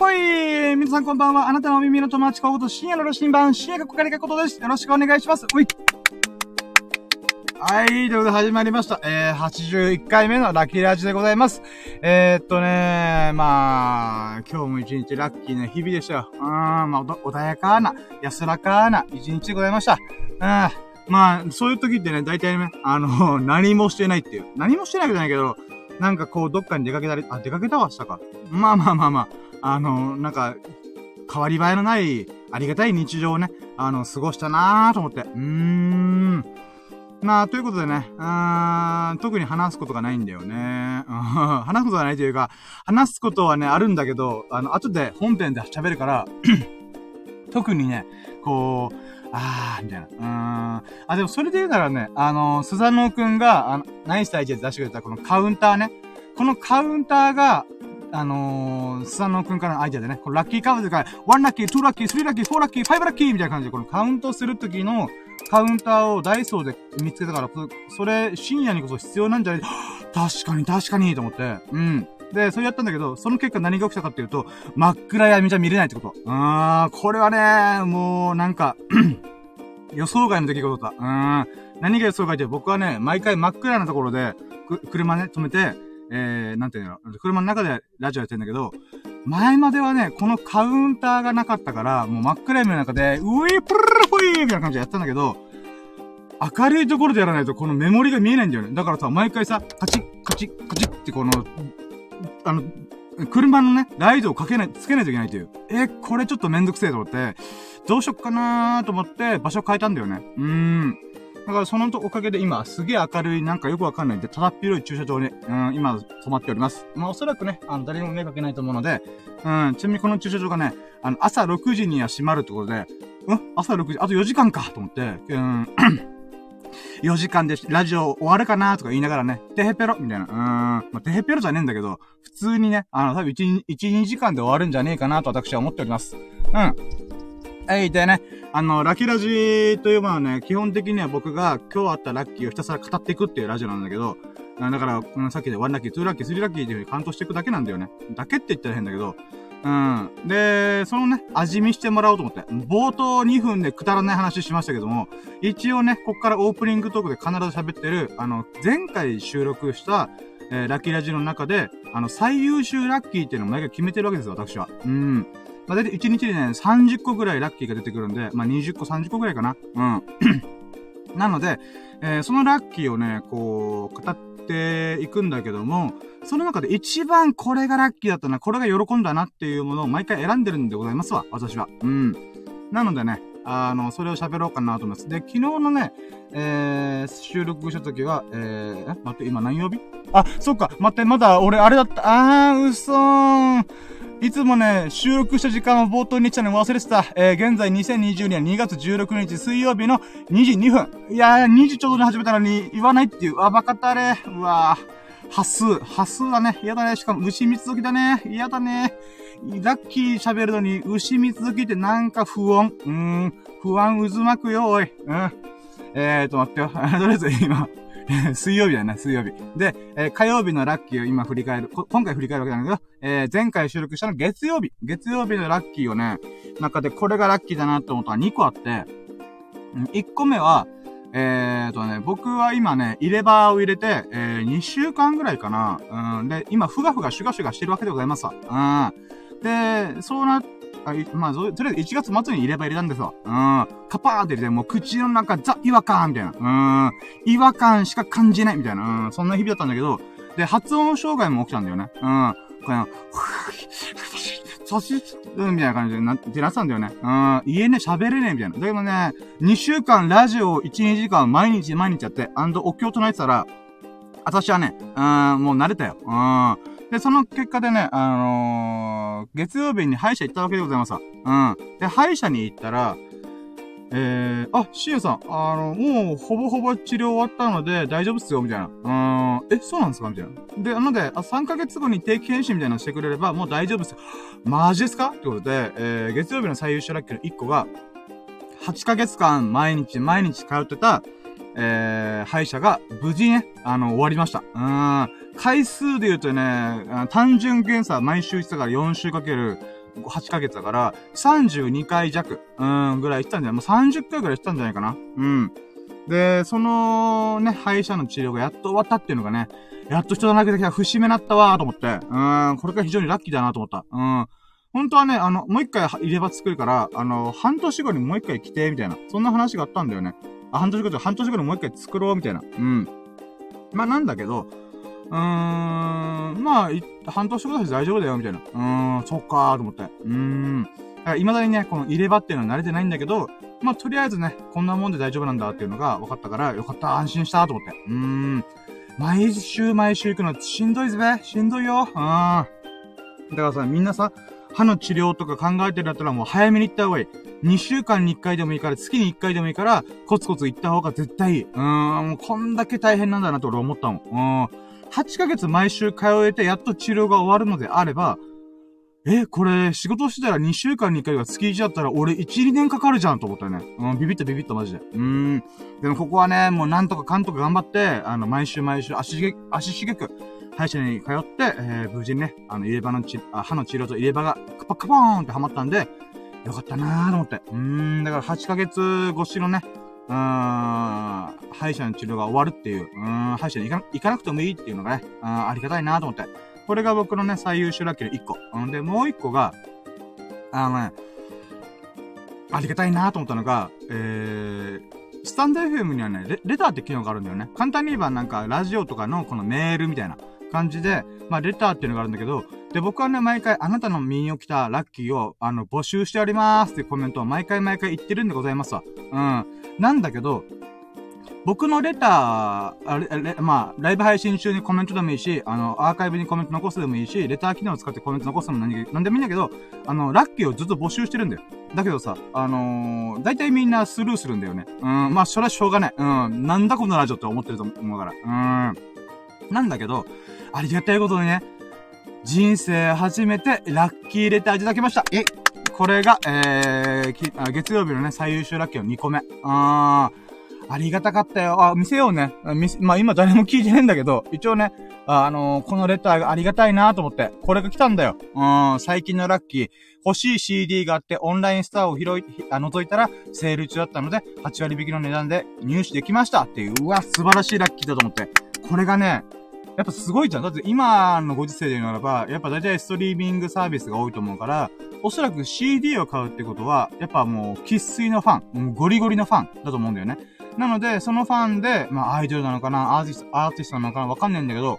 ぽい皆さんこんばんは。あなたのお耳の友達こと深夜のロシン版、深夜がこかりかことです。よろしくお願いします。うい。はい、ということで始まりました。えー、81回目のラッキーラジでございます。えー、っとねまあ、今日も一日ラッキーな日々でしたよ。うん、まあ、穏やかな、安らかな一日でございました。うん、まあ、そういう時ってね、大体ね、あの、何もしてないっていう。何もしてないわけじゃないけど、なんかこう、どっかに出かけたり、あ、出かけたわしたか。まあまあまあまあ、あの、なんか、変わり映えのない、ありがたい日常をね、あの、過ごしたなーと思って。うーん。まあ、ということでね、うーん、特に話すことがないんだよね。話すことがないというか、話すことはね、あるんだけど、あの、後で本編で喋るから、特にね、こう、あー、みたいな。うーん。あ、でもそれで言うならね、あの、スザノくんが、あの、ナイスタイジで出してくれたこのカウンターね。このカウンターが、あのー、スサノくんからのアイデアでね、このラッキーカウントから、1ラッキー、2ラッキー、3ラッキー、4ラッキー、5ラッキーみたいな感じで、このカウントするときの、カウンターをダイソーで見つけたから、それ、深夜にこそ必要なんじゃない？確かに、確かに、と思って。うん。で、それやったんだけど、その結果何が起きたかっていうと、真っ暗闇じゃ見れないってこと。あーん、これはね、もう、なんか 予想外の出来事だった。うん。何が予想外って僕はね、毎回真っ暗なところで、車ね、止めて、えー、なんていうの、車の中でラジオやってんだけど、前まではね、このカウンターがなかったから、もう真っ暗闇の中で、ういプルルほいみたいな感じでやったんだけど、明るいところでやらないとこのメモリが見えないんだよね。だからさ、毎回さ、カチッ、カチッ、カチッってこの、あの、車のね、ライトをかけない、つけないといけないという。え、これちょっとめんどくせえと思って、どうしよっかなーと思って場所変えたんだよね。うーん。だからそのおかげで今、すげえ明るい、なんかよくわかんないんで、ただっ広い駐車場に、うん、今、止まっております。まあおそらくね、あの、誰にも目かけないと思うので、うん、ちなみにこの駐車場がね、あの、朝6時には閉まるってことで、うん？朝6時、あと4時間かと思って、うん、4時間でラジオ終わるかなとか言いながらね、てへぺろみたいな。うーん。まあ、てへぺろじゃねえんだけど、普通にね、あの、多分1、1、2時間で終わるんじゃねえかなと私は思っております。うん。えい、でね、あの、ラキラジというのはね、基本的には僕が今日あったラッキーをひたすら語っていくっていうラジオなんだけど、だから、さっきで1ラッキー、2ラッキー、3ラッキーっていう風にカウントしていくだけなんだよね。だけって言ったら変だけど、うん。で、そのね、味見してもらおうと思って。冒頭2分でくだらない話しましたけども、一応ね、こっからオープニングトークで必ず喋ってる、あの、前回収録した、えー、ラッキーラジの中で、あの、最優秀ラッキーっていうのを毎回決めてるわけですよ、私は。うん。まあ、だいたい1日でね、30個ぐらいラッキーが出てくるんで、まあ、20個、30個ぐらいかな。うん。なので、えー、そのラッキーをね、こう、語っていくんだけども、その中で一番これがラッキーだったな、これが喜んだなっていうものを毎回選んでるんでございますわ、私は。うん。なのでね、あの、それを喋ろうかなと思います。で、昨日のね、えー、収録した時は、えー、え、待って、今何曜日？あ、そっか、待って、まだ俺、あれだった。あー、嘘ー。いつもね、収録した時間を冒頭に言ったの忘れてた。えー、現在2020年2月16日水曜日の2時2分。いやー、2時ちょうどに始めたのに言わないっていう。あ、バカたれ。うわー。端数。端数だね。嫌だね。しかも牛蜜時だね。嫌だね。ラッキー喋るのに牛蜜時ってなんか不穏。うーん。不安渦巻くよ、おい。うん。えーと、待ってよ。とりあえず今、水曜日だよね、水曜日。で、えー、火曜日のラッキーを今振り返る、今回振り返るわけなんだけど、えー、前回収録したの月曜日。月曜日のラッキーをね、中でこれがラッキーだなって思ったのが2個あって、1個目は、えーとね、僕は今ね、入れ歯を入れて、えー、2週間ぐらいかな。うん。で、今、ふがふがシュガシュガしてるわけでございますわ。うん。で、そうなっあまあ、とりあえず1月末に入れ歯入れたんですわ。うん。カパーって入れて、もう口の中ザ違和感みたいな。うん。違和感しか感じないみたいな。うん。そんな日々だったんだけど、で、発音障害も起きたんだよね。うん。この、そし、うん、みたいな感じでなってなってたんだよね。うん。家ね、喋れねえみたいな。だけどね、2週間ラジオ1、2時間毎日毎日やって、アンドお経唱えてたら、私はね、うん、もう慣れたよ。うん。で、その結果でね、あのー、月曜日に歯医者行ったわけでございますわ。うん。で、歯医者に行ったら、えー、あ、シエさん、あの、もう、ほぼほぼ治療終わったので、大丈夫っすよ、みたいな。うん、え、そうなんですか？みたいな。で、なので、あ、3ヶ月後に定期検診みたいなのしてくれれば、もう大丈夫っすよ。マジですか？ってことで、えー、月曜日の最優秀ラッキーの1個が、8ヶ月間毎日毎日通ってた、えー、歯医者が無事ね、あの、終わりました。うーん。回数で言うとね、単純検査毎週してたから4週かける、8ヶ月だから、32回弱、うん、ぐらい行ったんじゃないもう30回ぐらい行ったんじゃないかな。うん。で、その、ね、歯医者の治療がやっと終わったっていうのがね、やっと人の投げた節目なったわーと思って、うん、これが非常にラッキーだなと思った。うん。本当はね、あの、もう一回入れ歯作るから、あの、半年後にもう一回来て、みたいな。そんな話があったんだよね。あ、半年後で、半年後にもう一回作ろう、みたいな。うん。まあ、なんだけど、うーん、まあ、半年後だし大丈夫だよ、みたいな。うーん、そっかーと思って。うーん。だから未だにね、この入れ歯っていうのは慣れてないんだけど、まあ、とりあえずね、こんなもんで大丈夫なんだっていうのが分かったから、よかった、安心したと思って。うーん。毎週毎週行くのしんどいぜ。しんどいよ。うん。だからさ、みんなさ、歯の治療とか考えてるんだったらもう早めに行った方がいい。2週間に1回でもいいから、月に1回でもいいから、コツコツ行った方が絶対いい。うーん、もうこんだけ大変なんだなと俺思ったもん。うん。8ヶ月毎週通えてやっと治療が終わるのであれば、え、これ、仕事してたら2週間に1回が月1だったら、俺1、2年かかるじゃんと思ったよね。うん、ビビったビビったマジで。うーん。でもここはね、もうなんとかかんとか頑張って、あの、毎週毎週足しげ、足しげく、歯医者に通って、えー、無事にね、あの、入れ歯のち、歯の治療と入れ歯がカパカパーンってハマったんで、よかったなーと思って。うーん、だから8ヶ月越しのね、うん、歯医者の治療が終わるっていう、うん、歯医者に行か行かなくてもいいっていうのがね、うん、ありがたいなと思って。これが僕のね、最優秀ラッキーの1個。うんで、もう1個が、あのね、ありがたいなと思ったのが、えー、スタンド FM にはねレ、レターって機能があるんだよね。簡単に言えばなんか、ラジオとかのこのメールみたいな感じで、まあ、レターっていうのがあるんだけど、で、僕はね、毎回、あなたの身に起きたラッキーを、あの、募集しておりますってコメントを毎回毎回言ってるんでございますわ。うん。なんだけど、僕のレター、あれ、まあ、ライブ配信中にコメントでもいいし、あの、アーカイブにコメント残すでもいいし、レター機能を使ってコメント残すでも何何でもいいんだけど、あの、ラッキーをずっと募集してるんだよ。だけどさ、あのー、大体みんなスルーするんだよね。うん、まあ、それはしょうがない。うん、なんだこのラジオって思ってると思うから。うん。なんだけど、ありがたいことにね、人生初めてラッキーレターいただきました。え、これが、えー、月曜日のね、最優秀ラッキーの2個目。あー、ありがたかったよ。あ、見せようね。まあ、今誰も聞いてないんだけど、一応ね、あ、あのー、このレターがありがたいなと思って、これが来たんだよ。うん、最近のラッキー。欲しい CD があって、オンラインスターを拾い、あ、覗いたら、セール中だったので、8割引きの値段で入手できましたっていう、うわ、素晴らしいラッキーだと思って。これがね、やっぱすごいじゃん。だって今のご時世で言うならば、やっぱ大体ストリーミングサービスが多いと思うから、おそらく CD を買うってことは、やっぱもう、喫水のファン、もうゴリゴリのファンだと思うんだよね。なので、そのファンで、まあ、アイドルなのかな、アーティスト、アーティストなのかな、わかんないんだけど、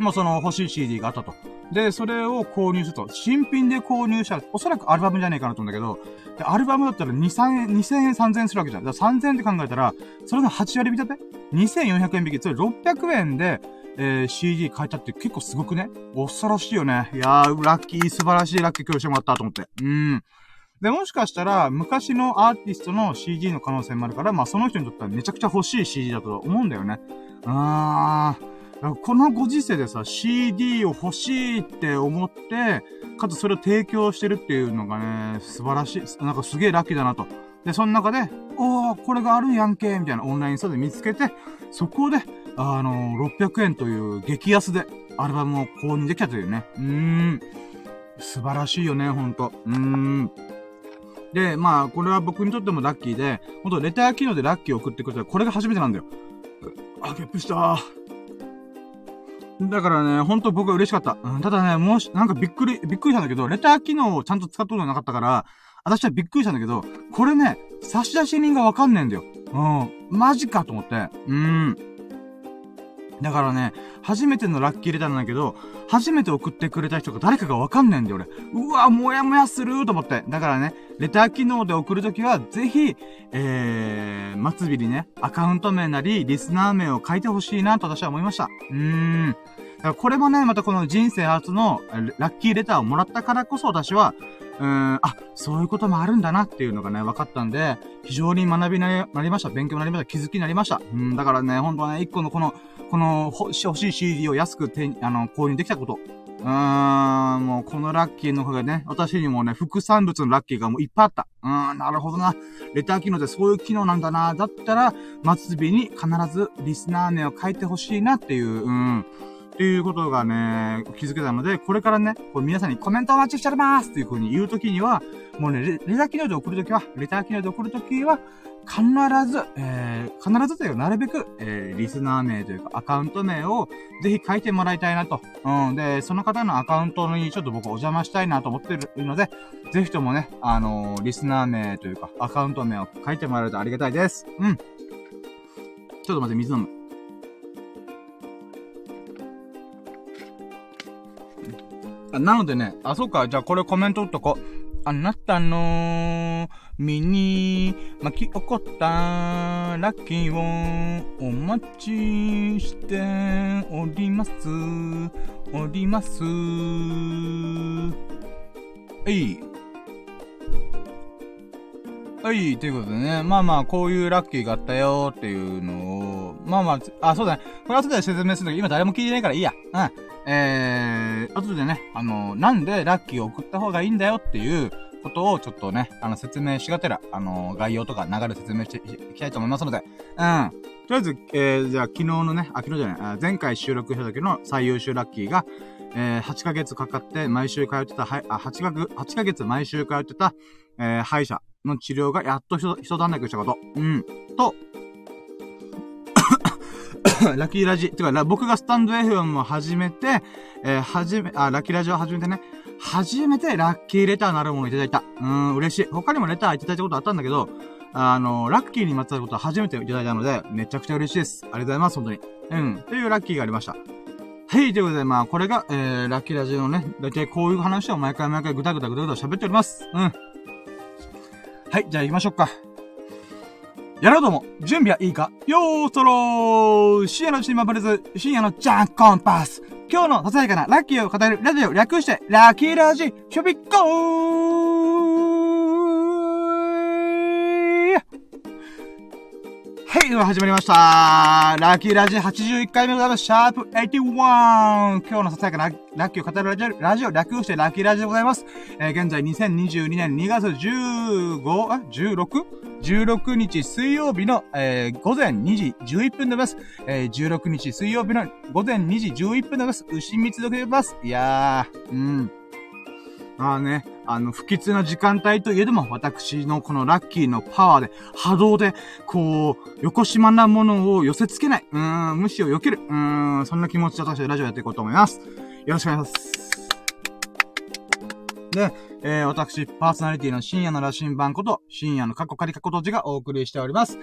もうその欲しい CD があったと。で、それを購入すると。新品で購入したら、おそらくアルバムじゃねえかなと思うんだけど、で、アルバムだったら2、3円、2000円、3000円するわけじゃん。だから3000円って考えたら、それの8割引だって ?2400 円引き。それ600円で、えー、CD 買えたって結構すごくね？恐ろしいよね。いやー、ラッキー、素晴らしいラッキー共有してもらったと思って。うん。で、もしかしたら、昔のアーティストの CD の可能性もあるから、まあその人にとってはめちゃくちゃ欲しい CD だと思うんだよね。あー。このご時世でさ、CD を欲しいって思って、かつそれを提供してるっていうのがね、素晴らしい。なんかすげえラッキーだなと。で、その中で、おー、これがあるやんけ、みたいなオンラインストアで見つけて、そこで、あのー、600円という激安でアルバムを購入できたというね。うーん。素晴らしいよね、ほんと。うーん。で、まあ、これは僕にとってもラッキーで、ほんとレター機能でラッキーを送ってくれたら、これが初めてなんだよ。あ、ゲップしたー。だからね、ほんと僕は嬉しかった。うん、ただね、もし、なんかびっくり、びっくりしたんだけど、レター機能をちゃんと使ったことなかったから、私はびっくりしたんだけど、これね、差出人がわかんねえんだよ。うん。マジかと思って。うん。だからね、初めてのラッキーレターなんだけど、初めて送ってくれた人が誰かがわかんないんだよ、俺。うわ、もやもやすると思って。だからね、レター機能で送るときは、ぜひ、えー、末尾にね、アカウント名なり、リスナー名を書いてほしいなと私は思いました。うーん。だからこれもね、またこの人生初のラッキーレターをもらったからこそ私は、うーん、あ、そういうこともあるんだなっていうのがね、分かったんで、非常に学びになりました。勉強になりました。気づきになりました。うん、だからね、本当はね、一個のこの、この欲しい CD を安く手あの、購入できたこと。うーん、もうこのラッキーのおかげでね、私にもね、副産物のラッキーがもういっぱいあった。うーん、なるほどな。レター機能でそういう機能なんだな。だったら、末尾に必ずリスナー名を書いてほしいなっていう、うん。っていうことがね、気づけたので、これからね、こう皆さんにコメントお待ちしておりますっていう風に言うときには、もうね、レレター機能で送るときは、レター機能で送るときは、必ず、えー、必ずというか、なるべく、えー、リスナー名というか、アカウント名を、ぜひ書いてもらいたいなと。うん。で、その方のアカウントにちょっと僕お邪魔したいなと思ってるので、ぜひともね、あのー、リスナー名というか、アカウント名を書いてもらえるとありがたいです。うん。ちょっと待って、水飲む。なのでね、あ、そうか、じゃあこれコメント打っとこう。あなったのー身に巻き起こったラッキーをお待ちしております。おります。はい。はい、ということでね。まあまあ、こういうラッキーがあったよっていうのを、まあまあ、あ、そうだね。これ後で説明するんだけど、今誰も聞いてないからいいや。うん。えー、後でね、あの、なんでラッキーを送った方がいいんだよっていうことをちょっとね、あの、説明しがてら、あの、概要とか流れ説明していきたいと思いますので、うん。とりあえず、えー、じゃあ昨日のね、あ、昨日じゃない、前回収録した時の最優秀ラッキーが、えー、8ヶ月かかって毎週通ってた、はい、あ、8ヶ月、8ヶ月毎週通ってた、えー、歯医者の治療がやっと一段落したこと。うん。と、ラッキーラジ、てか、僕がスタンド FM を始めて、えー、はじめ、あ、ラッキーラジを始めてね、初めてラッキーレターなるものをいただいた。うん、嬉しい。他にもレターいただいたことあったんだけど、あの、ラッキーにまつわることは初めていただいたので、めちゃくちゃ嬉しいです。ありがとうございます、本当に。うん、というラッキーがありました。はい、ということで、まあ、これが、えー、ラッキーラジオのね、だいたいこういう話を毎回毎回ぐだぐだぐだぐだ喋っております。うん。はい、じゃあ行きましょうか。やろうとも、準備はいいか？よーそろー。深夜のチーマブルズ、深夜のジャンコンパス。今日のささやかなラッキーを語るラジオ略して、ラッキーラジ、ショビッコーはい、では始まりました。ラッキーラジ81回目でございます。シャープ81。今日のささやかなラッキーを語るラジオ、ラジオ略してラッキーラジでございます。えー、現在2022年2月15、あ ?16?16 日水曜日の、えー、午前2時11分でございます。えー、16日水曜日の午前2時11分でございます。牛蜜でございます。いやー、うん。まあね、あの、不吉な時間帯といえども、私のこのラッキーのパワーで、波動で、こう、横島なものを寄せ付けない。うん、無視を避ける。うん、そんな気持ちで私はラジオやっていこうと思います。よろしくお願いします。で、えー、私、パーソナリティの深夜の羅針盤こと、深夜のカッコカリカコトジがお送りしております。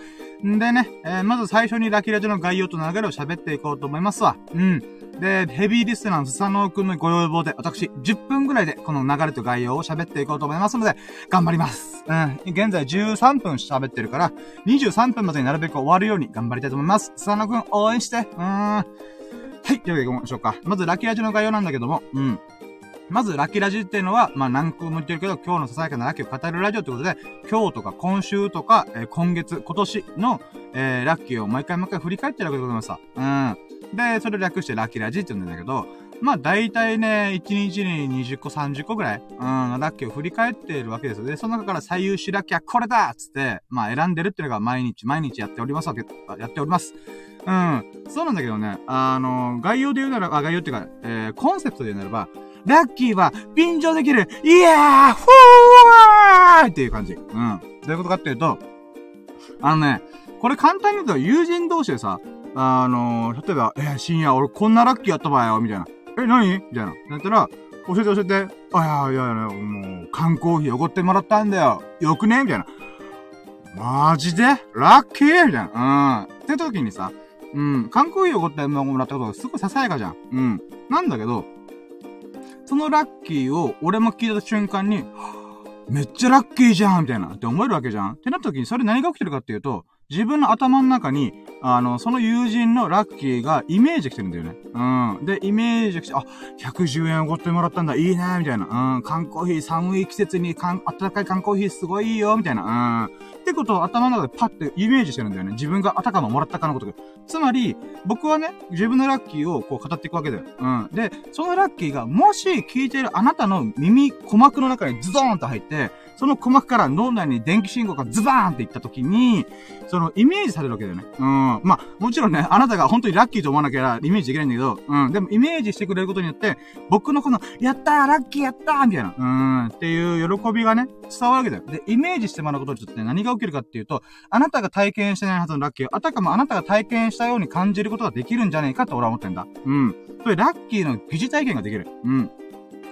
んでね、えー、まず最初にラキラジの概要と流れを喋っていこうと思いますわ。うん。で、ヘビーリスナーのスサノーくんのご要望で、私、10分ぐらいでこの流れと概要を喋っていこうと思いますので、頑張ります。うん。現在13分喋ってるから、23分までになるべく終わるように頑張りたいと思います。スサノーくん、応援して。うーん。はい、というわけで行きましょうか。まず、ラキラジの概要なんだけども、うん。まず、ラッキーラジっていうのは、まあ、何個も言ってるけど、今日のささやかなラッキーを語るラジオってことで、今日とか今週とか、えー、今月、今年の、えー、ラッキーを毎回毎回振り返ってるわけでございますさ。うん。で、それ略してラッキーラジって言うんだけど、まあ、大体ね、1日に20個、30個ぐらい、うん、ラッキーを振り返っているわけですよ。で、その中から最優秀ラッキーはこれだっつって、まあ、選んでるっていうのが毎日、毎日やっておりますわけ、やっております。うん。そうなんだけどね、あの、概要で言うなら、あ、概要っていうか、えー、コンセプトで言うならば、ラッキーは便乗できるイヤーフーっていう感じ。うん。どういうことかっていうと、あのね、これ簡単に言うと友人同士でさ、あのー、例えば、えー、深夜俺こんなラッキーやったばよ、みたいな。え、何？みたいな。だったら、教えて教えて。あ、いやいやいや、もう、缶コーヒーおごってもらったんだよ。よくね？みたいな。マジで？ラッキー？みたいな。うん。って時にさ、うん、缶コーヒーおごってもらったことがすごいささやかじゃん。うん。なんだけど、そのラッキーを俺も聞いた瞬間に、めっちゃラッキーじゃんみたいなって思えるわけじゃんってなった時にそれ何が起きてるかっていうと、自分の頭の中に、あの、その友人のラッキーがイメージ来てるんだよね。うん。で、イメージ来て、あ、110円おごってもらったんだ、いいね、みたいな。うん。缶コーヒー、寒い季節に缶、暖かい缶コーヒーすごいよ、みたいな。うん。ってことを頭の中でパッてイメージしてるんだよね。自分があたかももらったかのことが。つまり、僕はね、自分のラッキーをこう語っていくわけだよ。うん。で、そのラッキーが、もし聞いているあなたの耳、鼓膜の中にズドーンと入って、その鼓膜から脳内に電気信号がズバーンっていった時に、その、イメージされるわけだよね。うん。まあ、もちろんね、あなたが本当にラッキーと思わなきゃイメージできないんだけど、うん。でも、イメージしてくれることによって、僕のこの、やったーラッキーやったーみたいな、うん、っていう喜びがね、伝わるわけだよ。で、イメージしてもらうことによって何が起きるかっていうと、あなたが体験してないはずのラッキーを、あたかもあなたが体験したように感じることができるんじゃねえかと俺は思ってんだ。うん。それラッキーの疑似体験ができる。うん。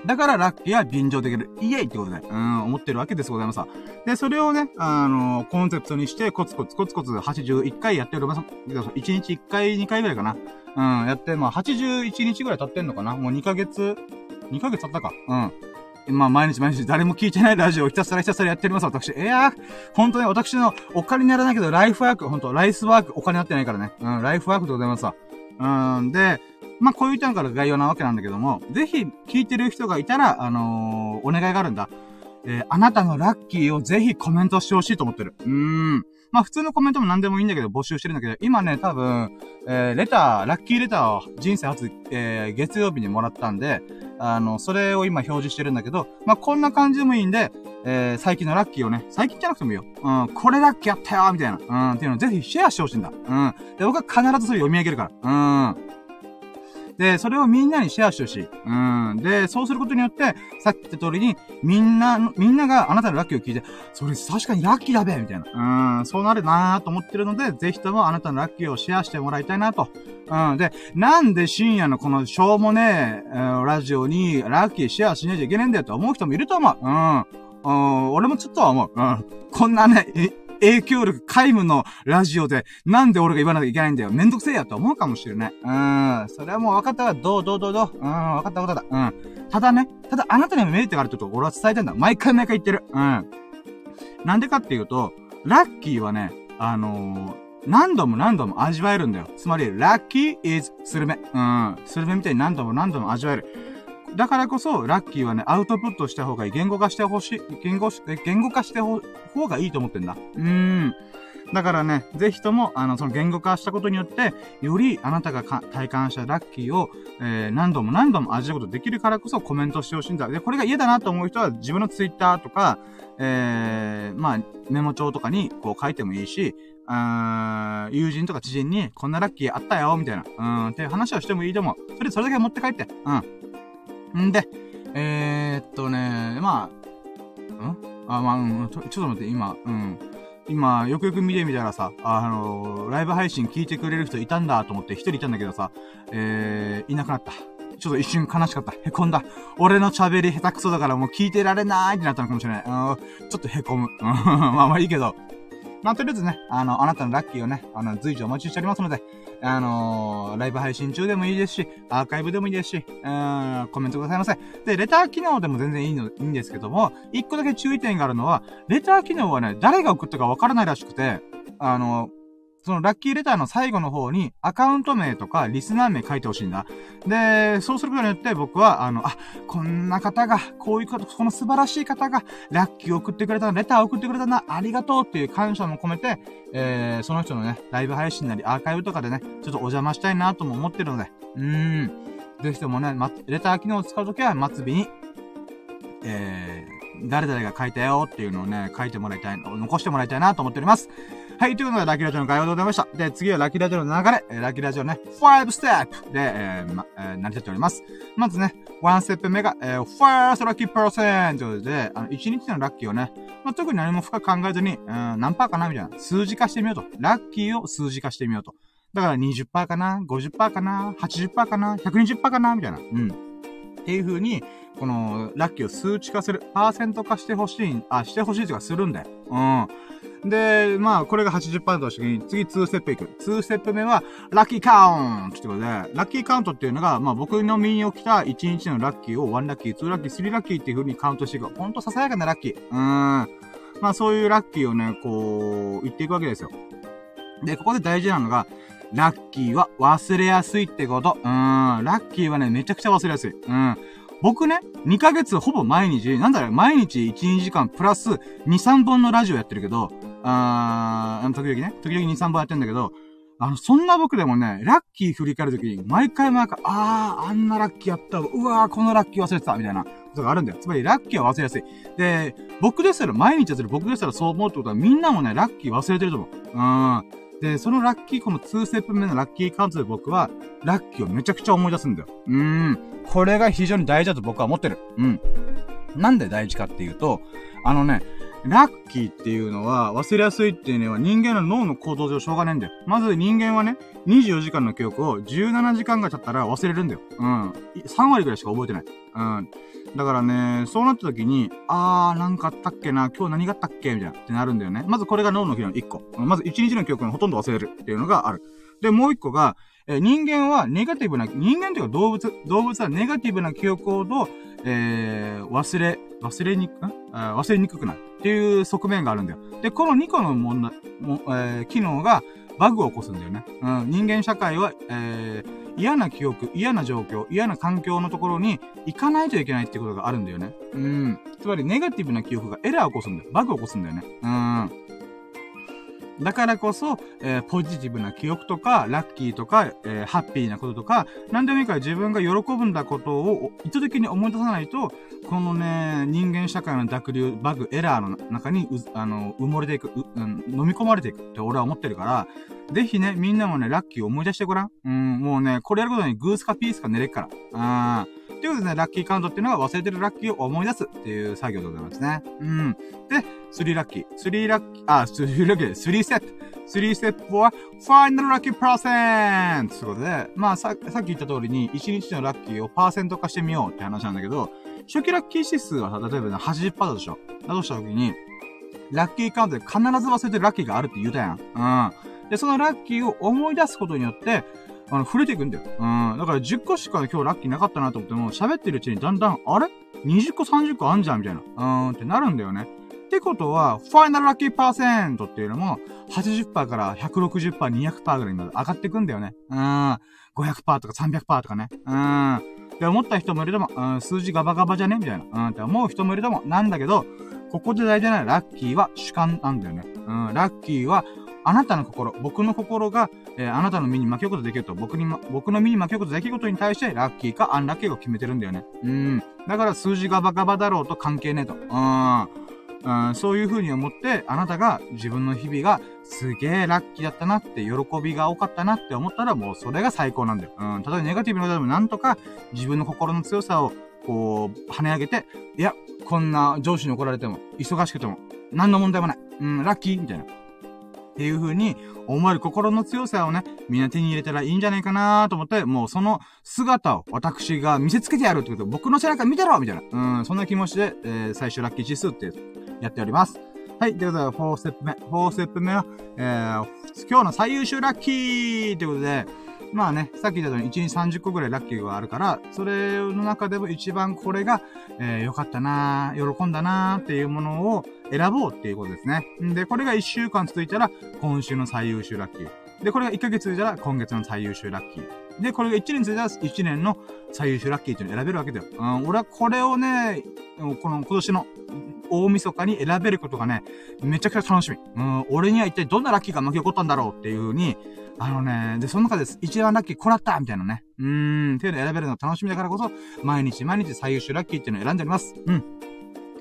だからラッキーは便乗できる。イエイってことで、うん、思ってるわけですございます。で、それをね、あのー、コンセプトにして、コツコツコツコツ81回やっております。1日1回、2回ぐらいかな。うん、やって、まあ、81日ぐらい経ってんのかなもう2ヶ月、2ヶ月経ったか。うん。まあ、毎日毎日誰も聞いてないラジオをひたすらひたすらやっております、私。いやー、本当に私のお金にならないけど、ライフワーク、本当ライスワーク、お金になってないからね。うん、ライフワークでございますわ。うん、で、まあ、こういう点から概要なわけなんだけども、ぜひ聞いてる人がいたら、あのー、お願いがあるんだ。えー、あなたのラッキーをぜひコメントしてほしいと思ってる。うーん。まあ普通のコメントも何でもいいんだけど募集してるんだけど、今ね、多分、えー、レター、ラッキーレターを人生初、えー、月曜日にもらったんで、あの、それを今表示してるんだけど、まあこんな感じでもいいんで、えー、最近のラッキーをね、最近じゃなくてもいいよ。うん、これラッキーやったよみたいな。うん、っていうのをぜひシェアしてほしいんだ。うん。で、僕は必ずそれ読み上げるから。うん。で、それをみんなにシェアしてほしい。うん。で、そうすることによって、さっき言った通りに、みんな、みんながあなたのラッキーを聞いて、それ確かにラッキーだべみたいな。うん。そうなるなーと思ってるので、ぜひともあなたのラッキーをシェアしてもらいたいなと。うん。で、なんで深夜のこのしょうもねえ、ラジオにラッキーシェアしなきゃいけないんだよと思う人もいると思う。うん。うん、俺もちょっとは思う。うん。こんなね、影響力皆無のラジオで、なんで俺が言わなきゃいけないんだよ。めんどくせえやと思うかもしれない。うん。それはもう分かったわ。どうどうどうどう。うん、分かった分かった。うん。ただね、ただあなたにもメリットがあるってことを俺は伝えてんだ。毎回毎回言ってる。うん。なんでかっていうと、ラッキーはね、あのー何度も何度も味わえるんだよ。つまり、ラッキー is スルメ。うん。スルメみたいに何度も何度も味わえる。だからこそ、ラッキーはね、アウトプットした方がいい。言語化してほしい。言語し、言語化してほ、方がいいと思ってんだ。うーん。だからね、ぜひとも、あの、その言語化したことによって、よりあなたが体感したラッキーを、えー、何度も何度も味わうことできるからこそコメントしてほしいんだ。で、これが嫌だなと思う人は自分のツイッターとか、えー、まあ、メモ帳とかにこう書いてもいいし、あ友人とか知人に、こんなラッキーあったよ、みたいな、うん、って話をしてもいいと思う。それ、それだけ持って帰って、うん。んで、えー、っとね、まあ、ん？あ、まあ、うん、ちょ、っと待って、今、うん。今、よくよく見てみたらさ、あの、ライブ配信聞いてくれる人いたんだと思って一人いたんだけどさ、えー、いなくなった。ちょっと一瞬悲しかった。へこんだ。俺の喋り下手くそだからもう聞いてられないってなったのかもしれない。うん、ちょっとへこむ。まあまあいいけど。まあとりあえずね、あの、あなたのラッキーをね、あの、随時お待ちしておりますので、あのー、ライブ配信中でもいいですし、アーカイブでもいいですし、うん、コメントくださいませ。で、レター機能でも全然いいの、いいんですけども、一個だけ注意点があるのは、レター機能はね、誰が送ったかわからないらしくて、あのーそのラッキーレターの最後の方にアカウント名とかリスナー名書いてほしいんだ。で、そうすることによって僕は、あの、あ、こんな方が、こういうこと、この素晴らしい方が、ラッキーを送ってくれたなレターを送ってくれたな、ありがとうっていう感謝も込めて、えー、その人のね、ライブ配信なりアーカイブとかでね、ちょっとお邪魔したいなとも思ってるので、うーん。ぜひともね、ま、レター機能を使うときは、末尾に、えー、誰々が書いたよっていうのをね、書いてもらいたい、残してもらいたいなと思っております。はい、ということで、ラッキーラジオの概要でございました。で、次はラッキーラジオの流れ、えー、ラッキーラジオね、5ステップで、えー、ま、えー、成り立っております。まずね、1ステップ目が、えー、first lucky percent ということで、あの、1日のラッキーをね、まあ、特に何も深く考えずに、うん、何パーかなみたいな、数字化してみようと。ラッキーを数字化してみようと。だから20%かな ?50% かな ?80% かな ?120% かなみたいな。うん。っていう風に、この、ラッキーを数値化する、パーセント化してほしい、あ、してほしいとかするんだよ。うん。で、まあ、これが80%として次2ステップいく。2ステップ目は、ラッキーカウントってことで、ラッキーカウントっていうのが、まあ僕の身に起きた1日のラッキーを1ラッキー、2ラッキー、3ラッキーっていう風にカウントしていく。ほんとささやかなラッキー。うーん。まあそういうラッキーをね、こう、言っていくわけですよ。で、ここで大事なのが、ラッキーは忘れやすいってこと。うーん。ラッキーはね、めちゃくちゃ忘れやすい。うん。僕ね、2ヶ月ほぼ毎日、なんだろう、毎日1、2時間プラス2、3本のラジオやってるけど、あー、時々ね、時々2、3本やってんだけど、あの、そんな僕でもね、ラッキー振り返るときに、毎回毎回、あー、あんなラッキーやった、うわー、このラッキー忘れてた、みたいなことがあるんだよ。つまり、ラッキーは忘れやすい。で、僕ですら、毎日やってる僕ですらそう思うってことは、みんなもね、ラッキー忘れてると思う。うん。で、そのラッキー、この2ステップ目のラッキーカウントで僕は、ラッキーをめちゃくちゃ思い出すんだよ。うーん。これが非常に大事だと僕は思ってる。うん。なんで大事かっていうと、あのね、ラッキーっていうのは忘れやすいっていうのは人間の脳の構造上しょうがないんだよ。まず人間はね、24時間の記憶を17時間が経ったら忘れるんだよ。うん。3割ぐらいしか覚えてない。うん。だからね、そうなった時に、あー、なんかあったっけな、今日何があったっけみたいな、ってなるんだよね。まずこれが脳の機能1個。まず1日の記憶をほとんど忘れるっていうのがある。で、もう1個が、え人間はネガティブな、人間というか動物、動物はネガティブな記憶をと、えー、忘れ、忘れにく、忘れにくくなるっていう側面があるんだよ。で、この2個の問題、もえー、機能がバグを起こすんだよね。うん、人間社会は、えー、嫌な記憶、嫌な状況、嫌な環境のところに行かないといけないってことがあるんだよね。うん。つまり、ネガティブな記憶がエラーを起こすんだよ。バグを起こすんだよね。うん。だからこそ、えー、ポジティブな記憶とか、ラッキーとか、えー、ハッピーなこととか、何でもいいから自分が喜ぶんだことを意図的に思い出さないと、このね、人間社会の濁流、バグ、エラーの中に、あの、埋もれていく、うん、飲み込まれていくって俺は思ってるから、ぜひね、みんなもね、ラッキーを思い出してごらん。うん、もうね、これやることにグースかピースか寝れっから。あー。ということでね、ラッキーカウントっていうのは忘れてるラッキーを思い出すっていう作業でございますね。うん。で、3ラッキー。3ラッキー、あ、3ラッキー、3ステップ。3ステップは、ファイナルラッキーパーセントということで、まあさ、さっき言った通りに、1日のラッキーをパーセント化してみようって話なんだけど、初期ラッキー指数はさ、例えば、ね、80%だとしょ。だとした時に、ラッキーカウントで必ず忘れてるラッキーがあるって言うたやん。うん。で、そのラッキーを思い出すことによって、あの、触れていくんだよ。うん。だから10個しか今日ラッキーなかったなと思っても、喋ってるうちにだんだん、あれ ?20 個30個あんじゃんみたいな。うんってなるんだよね。ってことは、ファイナルラッキーパーセントっていうのも、80%から160%、200%ぐらいまで上がってくんだよね。うん。500%とか300%とかね。うん。って思った人もいるとも、うん、数字ガバガバじゃねみたいな。うん、って思う人もいるとも、なんだけど、ここで大事なラッキーは主観なんだよね。うん、ラッキーはあなたの心、僕の心が、えー、あなたの身に巻き起こることできると、僕にも、僕の身に巻き起こることできることに対して、ラッキーかアンラッキーを決めてるんだよね。うん。だから数字がバカバだろうと関係ねえと。うん。うん、そういう風に思って、あなたが自分の日々がすげえラッキーだったなって、喜びが多かったなって思ったら、もうそれが最高なんだよ。うん、たとえネガティブなことでもなんとか自分の心の強さを、こう、跳ね上げて、いや、こんな上司に怒られても、忙しくても、何の問題もない。うん、ラッキーみたいな。っていう風に思える心の強さをね、みんな手に入れたらいいんじゃないかなと思って、もうその姿を私が見せつけてやるってこと、僕の背中見てろみたいな。うん、そんな気持ちで、えー、最終ラッキー指数ってやっております。はい。ということで、4ステップ目。4ステップ目は、えー、今日の最優秀ラッキーということで、まあね、さっき言ったように1日30個ぐらいラッキーがあるから、それの中でも一番これが、えー、よかったな喜んだなっていうものを選ぼうっていうことですね。で、これが1週間続いたら、今週の最優秀ラッキー。で、これが1ヶ月続いたら、今月の最優秀ラッキー。で、これが1年続いたら、1年の最優秀ラッキーっていうのを選べるわけだよ。うん、俺はこれをね、この今年の大晦日に選べることがね、めちゃくちゃ楽しみ。うん、俺には一体どんなラッキーが巻き起こったんだろうっていう風に、あのね、で、その中です。一番ラッキーこらったみたいなね。うーん、っていうのを選べるの楽しみだからこそ、毎日毎日最優秀ラッキーっていうのを選んでおります。うん。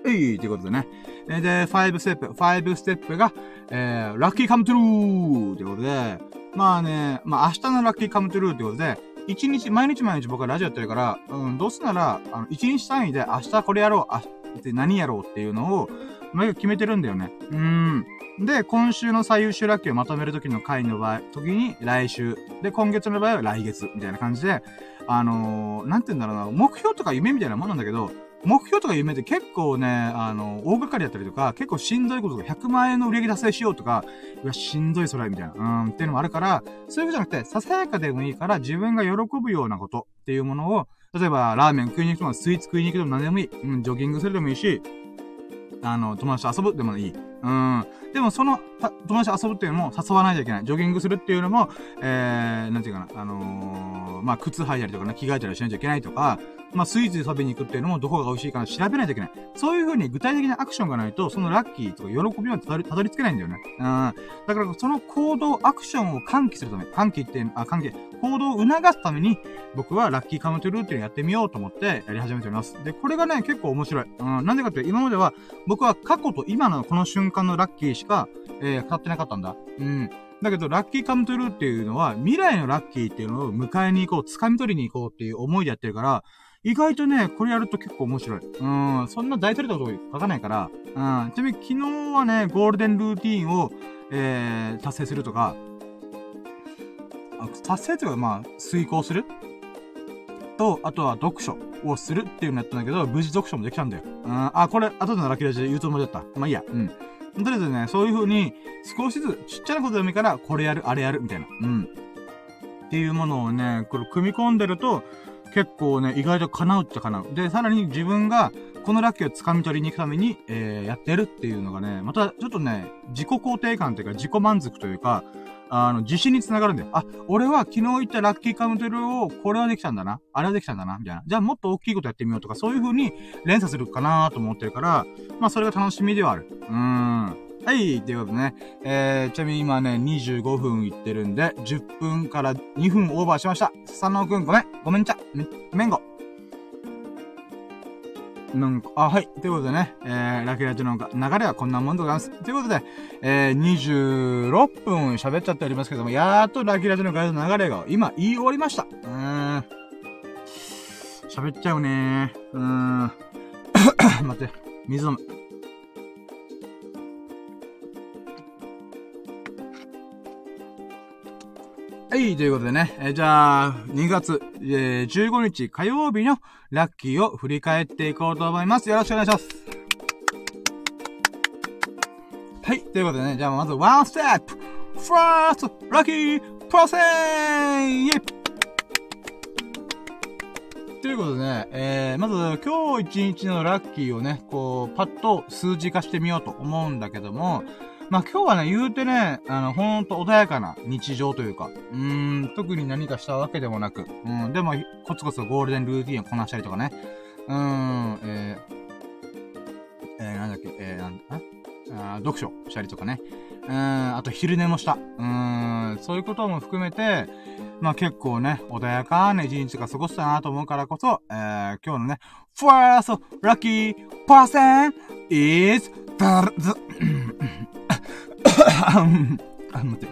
えい、ということでね。で、5ステップ。5ステップが、えー、ラッキーカムトゥルーということで、まあね、まあ明日のラッキーカムトゥルーということで、一日、毎日毎日僕はラジオやってるから、うん、どうせなら、あの、一日単位で明日これやろう、あ、で何やろうっていうのを、毎回決めてるんだよね。うん。で、今週の最優秀ラッキーをまとめるときの回の場合、時に来週。で、今月の場合は来月。みたいな感じで、あのー、なんて言うんだろうな、目標とか夢みたいなもんなんだけど、目標とか夢って結構ね、あの、大掛かりだったりとか、結構しんどいことが100万円の売り上げ達成しようとか、うわ、しんどいそれ、みたいな、うん、っていうのもあるから、そういうことじゃなくて、ささやかでもいいから、自分が喜ぶようなことっていうものを、例えば、ラーメン食いに行くとか、スイーツ食いに行くでも何でもいい。うん、ジョギングするでもいいし、あの、友達と遊ぶでもいい。うん。でも、その、友達と遊ぶっていうのも誘わないといけない。ジョギングするっていうのも、えー、なんていうかな、あのまあ、靴履いたりとかね、着替えたりしないといけないとか、まあ、スイーツで食べに行くっていうのもどこが美味しいか調べないといけない。そういう風に具体的なアクションがないと、そのラッキーとか喜びはたどり着けないんだよね。うん。だから、その行動、アクションを喚起するため、喚起って、あ、喚起、行動を促すために、僕はラッキーカウントルーティンをやってみようと思ってやり始めております。で、これがね、結構面白い。うん。なんでかって今までは、僕は過去と今のこの瞬間のラッキーしか、えー、語ってなかったんだ。うん。だけど、ラッキーカムトゥルーっていうのは、未来のラッキーっていうのを迎えに行こう、掴み取りに行こうっていう思いでやってるから、意外とね、これやると結構面白い。うん、そんな大それたこと書かないから、うん、ちなみに昨日はね、ゴールデンルーティーンを、えー、達成するとか、達成というか、まあ、遂行する？と、あとは読書をするっていうのやったんだけど、無事読書もできたんだよ。うん、あ、これ、後でのラッキーラジで言うつもりだった。まあいいや、うん。とりあえずね、そういう風に、少しずつ、ちっちゃなことでもいいから、これやる、あれやる、みたいな。うん。っていうものをね、これ組み込んでると、結構ね、意外と叶うっちゃ叶う。で、さらに自分が、このラッキーを掴み取りに行くために、えー、やってるっていうのがね、また、ちょっとね、自己肯定感というか、自己満足というか、あの、自信につながるんだよ。あ、俺は昨日言ったラッキーカウントルを、これはできたんだな。あれはできたんだな。みたいな。じゃあもっと大きいことやってみようとか、そういう風に連鎖するかなと思ってるから、まあそれが楽しみではある。うーん。はい、ということでね、えー、ちなみに今ね、25分いってるんで、10分から2分オーバーしました。佐野くんごめん、ごめんちゃ、めんご。なんか、あ、はい。ということでね、えー、ラキラジの流れはこんなもんでございます。ということで、えー、26分喋っちゃっておりますけども、やーっとラキラジの流れが今言い終わりました。うーん。喋っちゃうねー。うーん。待って、水飲む。はい、ということでね、えー、じゃあ、2月、えー、15日火曜日のラッキーを振り返っていこうと思います。よろしくお願いします。はい、ということでね、じゃあまずワンステップファーストラッキープロセンイェイということでね、えー、まず今日一日のラッキーをね、こう、パッと数字化してみようと思うんだけども、まあ、今日はね、言うてね、あの、ほんと穏やかな日常というか、うーん、特に何かしたわけでもなく、うん、でも、コツコツゴールデンルーティンをこなしたりとかね、うーん、えー、えー、なんだっけ、えー、なんだ、あ読書したりとかね。うん、あと昼寝もした。うん、そういうことも含めて、まあ結構ね、穏やかな一日が過ごしたなと思うからこそ、えー、今日のね、first lucky person is the, あ、待って。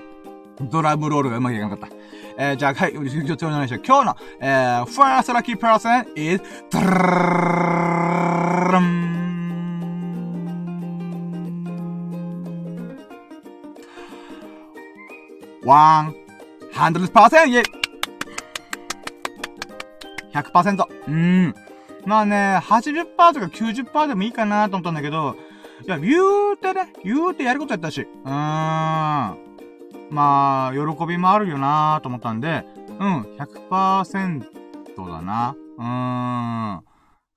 ドラムロールがうまくいかなかった。えー、じゃあ、はい、よろしくお願いします。今日の、えー、first lucky person is, ドランワン、ハンドルパーセンイェイ !100%。うーん。まあね、80%とか90%でもいいかなと思ったんだけど、いや、言うてね、言うてやることやったし。うーん。まあ、喜びもあるよなーと思ったんで、うん、100%だな。うーん。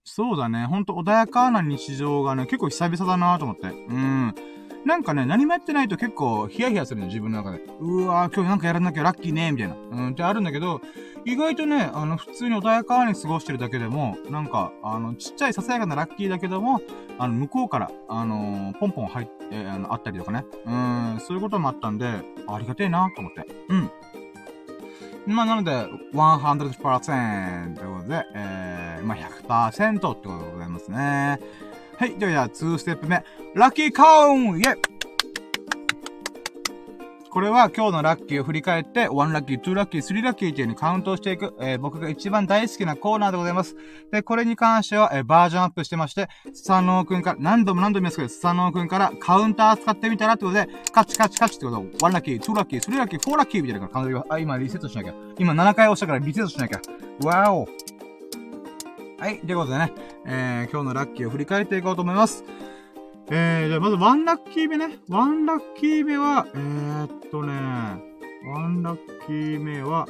そうだね。ほんと穏やかな日常がね、結構久々だなーと思って。うん。なんかね、何もやってないと結構ヒヤヒヤするの、自分の中で。うわー、今日なんかやらなきゃラッキーねみたいな。うん、ってあるんだけど、意外とね、あの、普通に穏やかに過ごしてるだけでも、なんか、あの、ちっちゃいささやかなラッキーだけども、あの、向こうから、あのー、ポンポン入って、あの、あったりとかね。うん、そういうこともあったんで、ありがてえなと思って。うん。まあ、なので、100%ということで、えー、まあ、100%ってことでございますね。はい。では、じゃあ、2ステップ目。ラッキーカウンイェこれは今日のラッキーを振り返って、1ラッキー、2ラッキー、3ラッキーっていう風にカウントしていく、えー、僕が一番大好きなコーナーでございます。で、これに関しては、えー、バージョンアップしてまして、スサノーくんから、何度も何度も言いますけど、スサノーくんからカウンター使ってみたらってことで、カチカチカチってことを、1ラッキー、2ラッキー、3ラッキー、4ラッキーみたいな感じで、あ、今リセットしなきゃ。今7回押したからリセットしなきゃ。わお。はい。ということでね、えー、今日のラッキーを振り返っていこうと思います。えー、じゃあまずワンラッキー目ね。ワンラッキー目は、えー、っとね、ワンラッキー目は、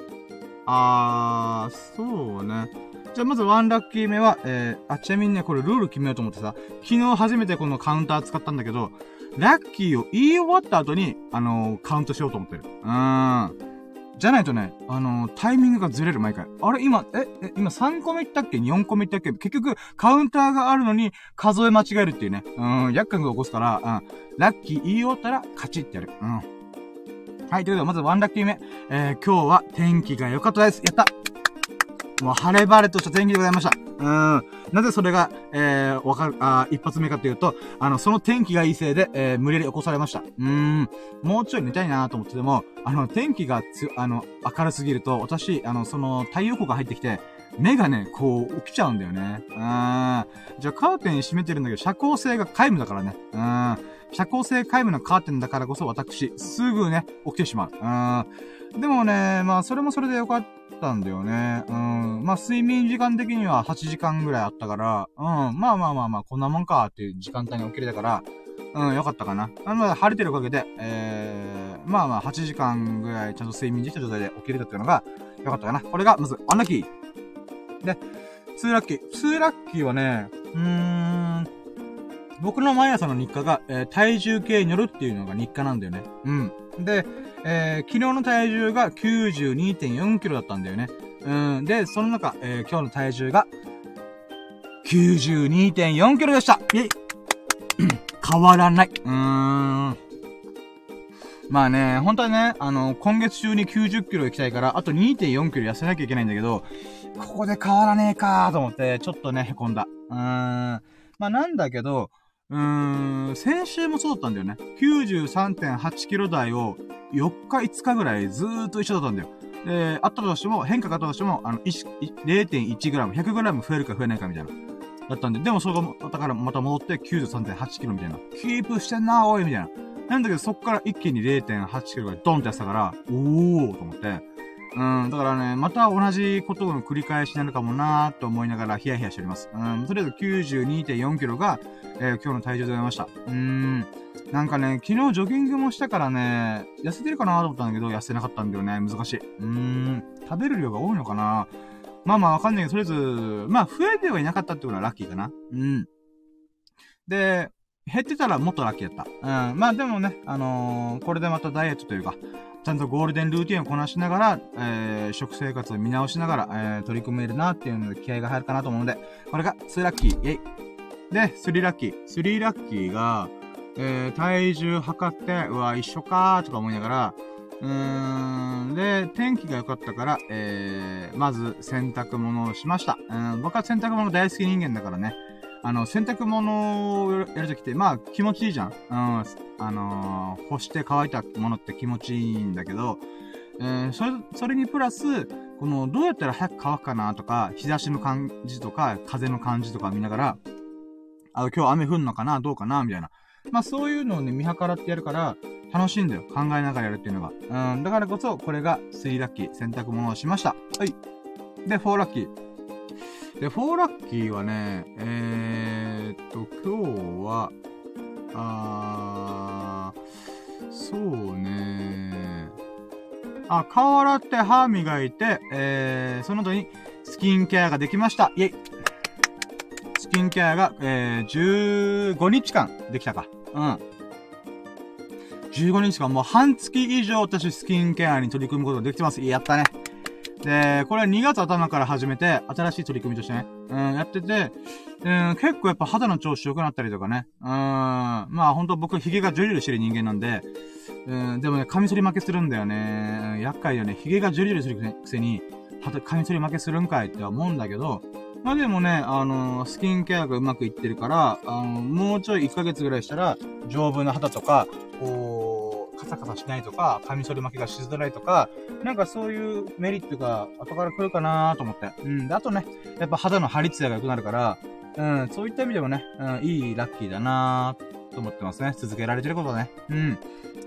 あー、そうね。じゃあまずワンラッキー目は、えー、あ、ちなみにね、これルール決めようと思ってさ、昨日初めてこのカウンター使ったんだけど、ラッキーを言い終わった後に、あのー、カウントしようと思ってる。うーん。じゃないとね、あのー、タイミングがずれる毎回。あれ今、え、え、今3個目行ったっけ ?4 個目行ったっけ？結局、カウンターがあるのに数え間違えるっていうね。うん、厄介が起こすから、うん、ラッキー言い終わったら、カチってやる。うん。はい、ということで、まずワンラッキー目。えー、今日は天気が良かったです。やったもう晴れ晴れとした天気でございました。うん。なぜそれが、えー、わかる、あ一発目かというと、あの、その天気がいいせいで、えー、無理やり起こされました。うん。もうちょい寝たいなと思ってても、あの、天気がつ、あの、明るすぎると、私、あの、その、太陽光が入ってきて、目がね、こう、起きちゃうんだよね。うん。じゃあ、カーテン閉めてるんだけど、遮光性が皆無だからね。うん。遮光性皆無のカーテンだからこそ、私、すぐね、起きてしまう。うん。でもね、まあ、それもそれでよかったたんだよね。うん。まあ、睡眠時間的には8時間ぐらいあったから、うん。まあまあまあまあ、こんなもんかっていう時間帯に起きれたから、うん、よかったかな。あの、晴れてるおかげで、えー、まあまあ、8時間ぐらいちゃんと睡眠できた状態で起きれたっていうのが、よかったかな。これが、まず、アンラッキー。で、ツーラッキー。ツーラッキーはね、うーん、僕の毎朝の日課が、えー、体重計に乗るっていうのが日課なんだよね。うん。で、えー、昨日の体重が92.4キロだったんだよね。うん。で、その中、えー、今日の体重が92.4キロでしたイェイ 変わらない。うーん。まあね、本当はね、あの、今月中に90キロ行きたいから、あと2.4キロ痩せなきゃいけないんだけど、ここで変わらねえかーと思って、ちょっとね、へこんだ。うーん。まあなんだけど、うーん、先週もそうだったんだよね。93.8キロ台を4日5日ぐらいずーっと一緒だったんだよ。で、あったとしても、変化があったとしても、あの、0.1グラム、100グラム増えるか増えないかみたいな。だったんで、でもそれが、だからまた戻って93.8キロみたいな。キープしてんなおいみたいな。なんだけど、そっから一気に0.8キロがドンってやってたから、おーと思って。うん、だからね、また同じことの繰り返しになるかもなーと思いながらヒヤヒヤしております。うん、とりあえず92.4キロが、えー、今日の体重でございました。うーん。なんかね、昨日ジョギングもしたからね、痩せてるかなと思ったんだけど、痩せなかったんだよね。難しい。うーん。食べる量が多いのかなまあまあわかんないけど、とりあえず、まあ増えてはいなかったってことはラッキーかな。うん。で、減ってたらもっとラッキーだった。うん。まあでもね、あのー、これでまたダイエットというか、ちゃんとゴールデンルーティンをこなしながら、えー、食生活を見直しながら、えー、取り組めるなっていうので気合が入るかなと思うので、これが2ラッキー。イェイ。で、3ラッキー。3ラッキーが、えー、体重測って、うわ、一緒かーとか思いながら、うーん、で、天気が良かったから、えー、まず洗濯物をしました。うん、僕は洗濯物大好き人間だからね。あの、洗濯物をやるときって、まあ、気持ちいいじゃん。うん。あのー、干して乾いたものって気持ちいいんだけど、えー、それ、それにプラス、この、どうやったら早く乾くかなとか、日差しの感じとか、風の感じとか見ながら、あ、今日雨降んのかなどうかなみたいな。まあ、そういうのをね、見計らってやるから、楽しいんだよ。考えながらやるっていうのが。うん、だからこそ、これが3ラッキー、洗濯物をしました。はい。で、4ラッキー。で、4ラッキーはね、えー、っと、今日は、あー、そうねあ、顔洗って歯磨いて、えー、その後にスキンケアができました。イェイスキンケアが、えー、15日間できたか。うん。15日間、もう半月以上私スキンケアに取り組むことができてます。やったね。で、これは2月頭から始めて、新しい取り組みとしてね、うん、やってて、うん、結構やっぱ肌の調子良くなったりとかね、うん、まあほんと僕髭がジュリュリしてる人間なんで、うん、でもね、カミソリ負けするんだよね。厄介だよね。髭がジュリュリするくせに、カミソリ負けするんかいって思うんだけど、まあでもね、あのー、スキンケアがうまくいってるから、あのー、もうちょい1ヶ月ぐらいしたら、丈夫な肌とか、こう、カサカサしないとか、カミソリ負けがしづらいとか、なんかそういうメリットが後から来るかなと思って。うん。で、あとね、やっぱ肌の張り艶が良くなるから、うん、そういった意味でもね、うん、いいラッキーだなと思ってますね。続けられてることね。うん。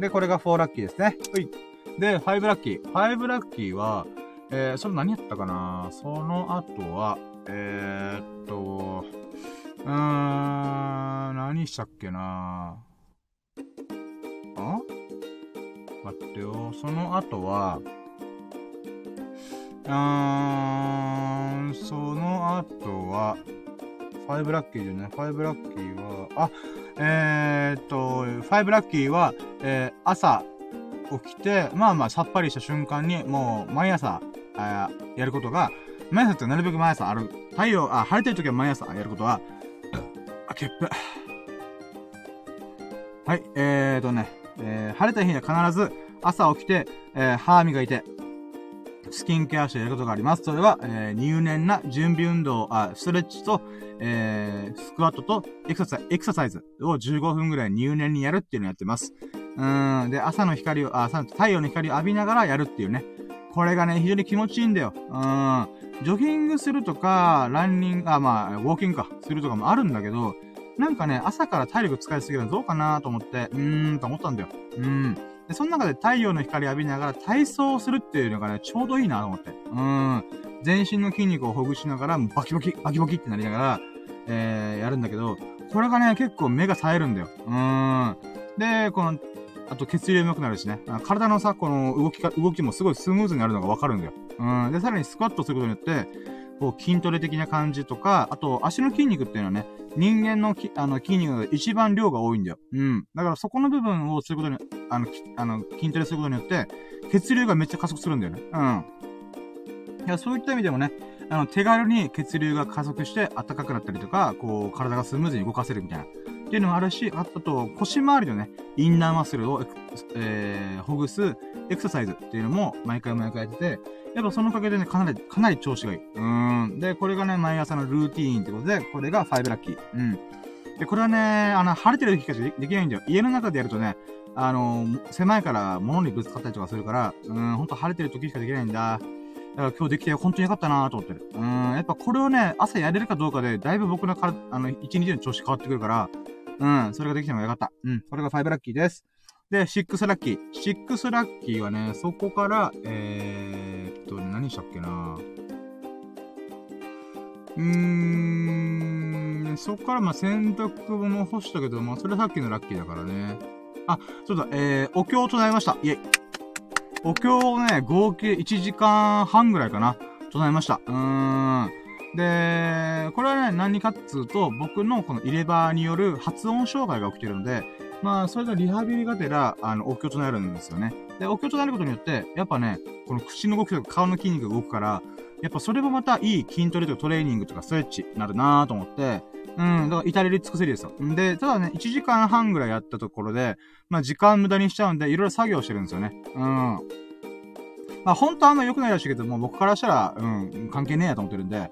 で、これが4ラッキーですね。はい。で、5ラッキー。5ラッキーは、えー、それ何やったかな？その後は、えー、っと、うーん、何したっけな？あ？待ってよ。その後は、あーんその後は、5ラッキーじゃない ?5 ラッキーは、あ、えー、っと、5ラッキーは、えー、朝、起きて、まあまあさっぱりした瞬間に、もう毎朝、あやることが、毎朝ってなるべく毎朝ある。太陽、あ、晴れてる時は毎朝やることは、あ、けっぷ。はい、えーとね、えー、晴れた日には必ず朝起きて、えー、歯磨いて、スキンケアしてやることがあります。それは、えー、入念な準備運動、あ、ストレッチと、えー、スクワットとエクササイズ、エクササイズを15分ぐらい入念にやるっていうのをやってます。うん。で、朝の光を、あ、朝の太陽の光を浴びながらやるっていうね。これがね、非常に気持ちいいんだよ。うん。ジョギングするとか、ランニング、あ、まあ、ウォーキングか、するとかもあるんだけど、なんかね、朝から体力使いすぎるのどうかなと思って、うーん、と思ったんだよ。うん。で、その中で太陽の光浴びながら体操をするっていうのがね、ちょうどいいなと思って。うん。全身の筋肉をほぐしながら、バキバキ、バキバキってなりながら、えー、やるんだけど、これがね、結構目が冴えるんだよ。うん。で、この、あと血流も良くなるしね。体のさ、この動きか、動きもすごいスムーズになるのがわかるんだよ。うん。で、さらにスクワットすることによって、こう筋トレ的な感じとか、あと足の筋肉っていうのはね、人間のきあの筋肉が一番量が多いんだよ。うん。だからそこの部分をすることに、あの、あの筋トレすることによって、血流がめっちゃ加速するんだよね。うん。いや、そういった意味でもね、あの、手軽に血流が加速して暖かくなったりとか、こう、体がスムーズに動かせるみたいな。っていうのもあるし、あと、腰回りのね、インナーマッスルを、えー、ほぐすエクササイズっていうのも毎回毎回やってて、やっぱそのおかげでね、かなり、かなり調子がいい。うん。で、これがね、毎朝のルーティーンってことで、これが5ラッキー。うん。で、これはね、あの、晴れてる時しかできないんだよ。家の中でやるとね、あの、狭いから物にぶつかったりとかするから、うん、ほんと晴れてる時しかできないんだ。だから今日できて本当によかったなと思ってる。うん、やっぱこれをね、朝やれるかどうかで、だいぶ僕のか、あの、一日の調子変わってくるから、うん、それができてもよかった。うん、これが5ラッキーです。で、6ラッキー。6ラッキーはね、そこから、えー、っと、何したっけなうーん、そこからまあ洗濯物干したけど、まあそれさっきのラッキーだからね。あ、そうだ、えー、お経を唱えました。イェイ。お経をね、合計1時間半ぐらいかな。唱えました。うーん。で、これはね、何かっつうと、僕のこの入れ歯による発音障害が起きてるので、まあ、それがリハビリがてら、あの、お経となるんですよね。で、お経となることによって、やっぱね、この口の動きとか顔の筋肉が動くから、やっぱそれもまたいい筋トレとかトレーニングとかストレッチになるなぁと思って、うん、だから至れり尽くせりですよ。で、ただね、1時間半ぐらいやったところで、まあ時間無駄にしちゃうんで、いろいろ作業してるんですよね。うん。まあ本当はあんま良くないらしいけど、もう僕からしたら、うん、関係ねえやと思ってるんで、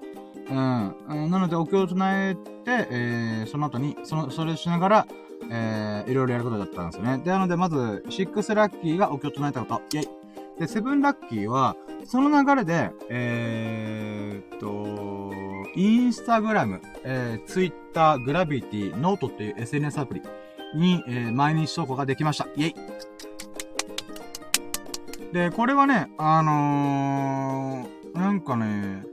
うん。なので、お経を唱えて、えー、その後に、その、それしながら、えー、いろいろやることだったんですよね。で、なので、まず、6ラッキーがお経を唱えたこと。イェイ。で、7ラッキーは、その流れで、えー、っと、インスタグラム、えー、ツイッター、グラビティ、ノートっていう SNS アプリに、えー、毎日投稿ができました。イェイ。で、これはね、あのー、なんかね、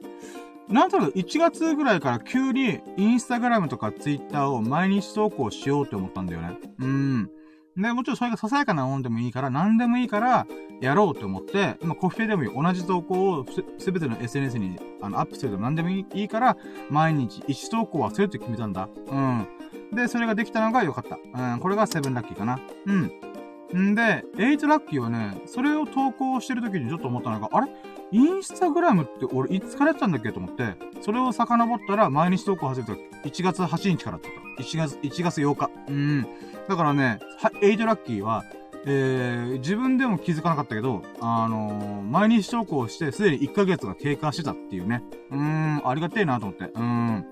なんとなく1月ぐらいから急にインスタグラムとかツイッターを毎日投稿しようって思ったんだよね。うん。で、もちろんそれがささやかなもんでもいいから、何でもいいから、やろうと思って、まあ、コフィでもいい。同じ投稿をすべての SNS にあのアップするでも何でもいいから、毎日1投稿はするって決めたんだ。うん。で、それができたのが良かった。うん。これが7ラッキーかな。うん。んで、8ラッキーはね、それを投稿してる時にちょっと思ったのが、あれ？インスタグラムって俺いつからやったんだっけと思って、それを遡ったら毎日投稿始めた1月8日からだった。1月、1月8日。うん。だからね、8ラッキーは、えー、自分でも気づかなかったけど、あのー、毎日投稿してすでに1ヶ月が経過してたっていうね。うーん、ありがてえなと思って。うーん。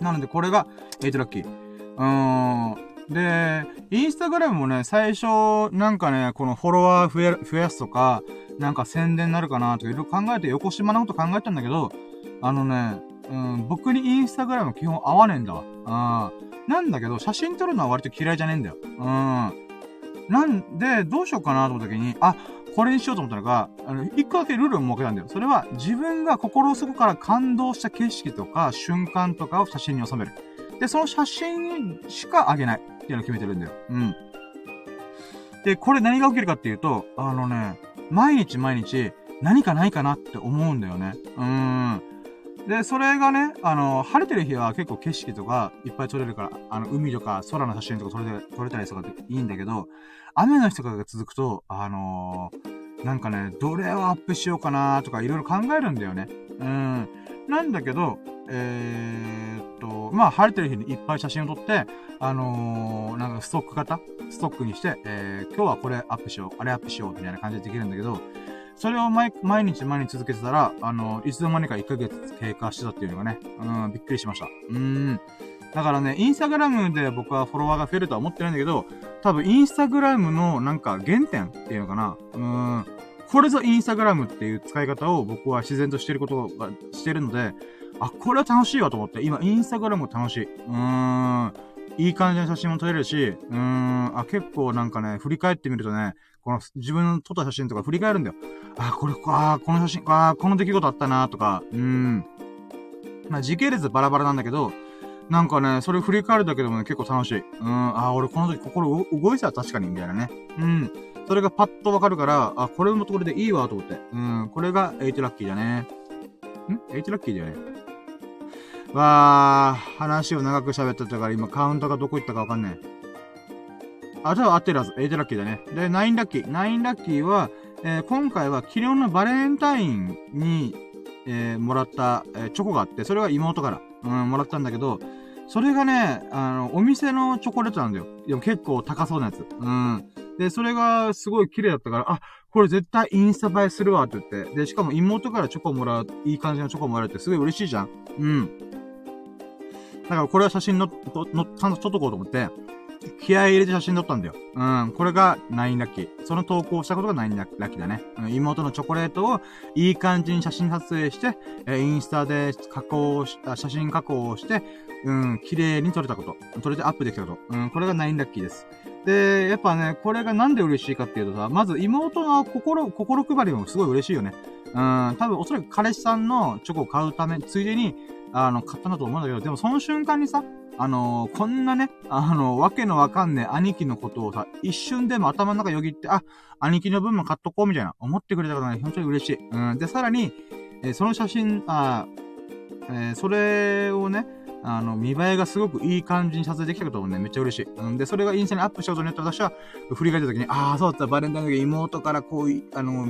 なのでこれが8ラッキー。うーん。で、インスタグラムもね、最初、なんかね、このフォロワー増や増やすとか、なんか宣伝になるかなとかいろいろ考えて横島なこと考えたんだけど、あのね、うん、僕にインスタグラム基本合わねえんだわ。うん。なんだけど、写真撮るのは割と嫌いじゃねえんだよ。うん。なんで、どうしようかなと思った時に、あ、これにしようと思ったのが、あの、一個だけルールを設けたんだよ。それは、自分が心底から感動した景色とか、瞬間とかを写真に収める。で、その写真しかあげない。っていうのを決めてるんだよ。うん。で、これ何が起きるかっていうと、あのね、毎日毎日何かないかなって思うんだよね。うーん。で、それがね、あの、晴れてる日は結構景色とかいっぱい撮れるから、あの、海とか空の写真とか撮れ撮れたりとかでいいんだけど、雨の日とかが続くと、あのー、なんかね、どれをアップしようかなとかいろいろ考えるんだよね。うん。なんだけど、えー、っと、まあ、晴れてる日にいっぱい写真を撮って、あのー、なんかストック型？ストックにして、えー、今日はこれアップしよう、あれアップしよう、みたいな感じでできるんだけど、それを毎毎日毎日続けてたら、あの、いつの間にか1ヶ月経過してたっていうのがね、うん、びっくりしました。うん。だからね、インスタグラムで僕はフォロワーが増えるとは思ってないんだけど、多分インスタグラムのなんか原点っていうのかな。うーん。これぞインスタグラムっていう使い方を僕は自然としてることが、してるので、あ、これは楽しいわと思って、今インスタグラム楽しい。うーん。いい感じの写真も撮れるし、うーん。あ、結構なんかね、振り返ってみるとね、この自分の撮った写真とか振り返るんだよ。あ、これ、あ、この写真、あ、この出来事あったなとか、うーん。まあ、時系列バラバラなんだけど、なんかね、それ振り返るだけでもね、結構楽しい。うん、あ、俺この時心動いてた確かに、みたいなね。うん。それがパッとわかるから、あ、これもこれでいいわ、と思って。うん、これが8ラッキーだね。ん ?8 ラッキーだよね。わー、話を長く喋ってたから今カウントがどこ行ったかわかんない。あ、じゃあ合ってるはず。8ラッキーだね。で、9ラッキー。9ラッキーは、えー、今回は昨日のバレンタインに、えー、もらった、えー、チョコがあって、それは妹から、うん、もらったんだけど、それがね、あの、お店のチョコレートなんだよ。でも結構高そうなやつ。うん。で、それがすごい綺麗だったから、あ、これ絶対インスタ映えするわって言って。で、しかも妹からチョコもらう、いい感じのチョコもらえるってすごい嬉しいじゃん。うん。だからこれは写真の、の、ちゃんと撮っとこうと思って、気合入れて写真撮ったんだよ。うん。これが9ラッキー。その投稿したことが9ラッキーだね。うん、妹のチョコレートをいい感じに写真撮影して、えインスタで加工した、写真加工をして、うん、綺麗に撮れたこと。撮れてアップできたこと。うん、これが9ラッキーです。で、やっぱね、これがなんで嬉しいかっていうとさ、まず妹の心、心配りもすごい嬉しいよね。うん、多分おそらく彼氏さんのチョコを買うため、ついでに、あの、買ったんだと思うんだけど、でもその瞬間にさ、あのー、こんなね、あのー、わけのわかんねえ兄貴のことをさ、一瞬でも頭の中よぎって、あ、兄貴の分も買っとこうみたいな、思ってくれたことがね、本当に嬉しい。うん。で、さらに、えー、その写真、あえー、それをね、あの、見栄えがすごくいい感じに撮影できたこともね、めっちゃ嬉しい。うん、で、それがインスタにアップしたことによって私は、振り返った時に、ああ、そうだった、バレンタインの時妹からこうい、あの、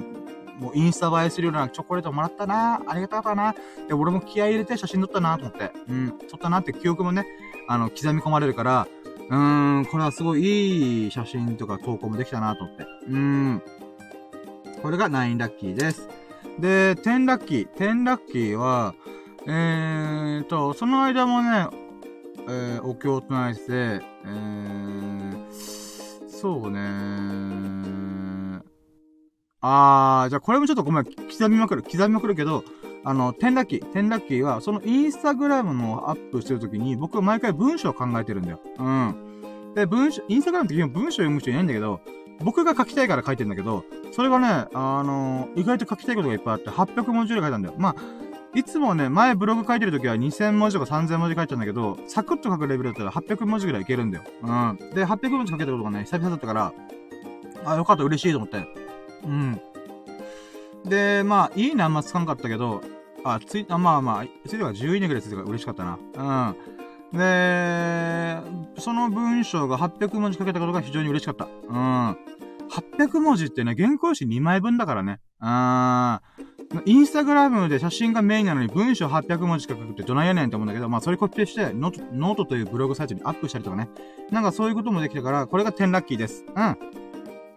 もうインスタ映えするようなチョコレートもらったなありがたかったなで、俺も気合入れて写真撮ったなと思って。うん、撮ったなって記憶もね、あの、刻み込まれるから、うーん、これはすごいいい写真とか投稿もできたなと思って。うーん。これが9ラッキーです。で、10ラッキー。10ラッキーは、えーと、その間もね、えー、お経を唱えてて、えー、そうねーあー、じゃあこれもちょっとごめん、刻みまくる、刻みまくるけど、あの、天ラッキー、天ラッキーは、そのインスタグラムのアップしてるときに、僕は毎回文章を考えてるんだよ。うん。で、文章、インスタグラムって基本文章読む人いないんだけど、僕が書きたいから書いてんだけど、それがね、あの意外と書きたいことがいっぱいあって、800文字ぐらい書いたんだよ。まあ、いつもね、前ブログ書いてるときは2000文字とか3000文字書いてたんだけど、サクッと書くレベルだったら800文字ぐらいいけるんだよ。うん。で、800文字書けたことがね、久々だったから、あ、よかった、嬉しいと思って。うん。で、まあ、いいねあんまつかんかったけど、あ、つい、あ、まあまあ、ついては10位ぐらいついてから嬉しかったな。うん。で、その文章が800文字書けたことが非常に嬉しかった。うん。800文字ってね、原稿紙2枚分だからね。うん。インスタグラムで写真がメインなのに文章800文字しか書くってどないやねんって思うんだけど、まあそれコピペして note、note というブログサイトにアップしたりとかね。なんかそういうこともできたから、これが10ラッキーです。うん。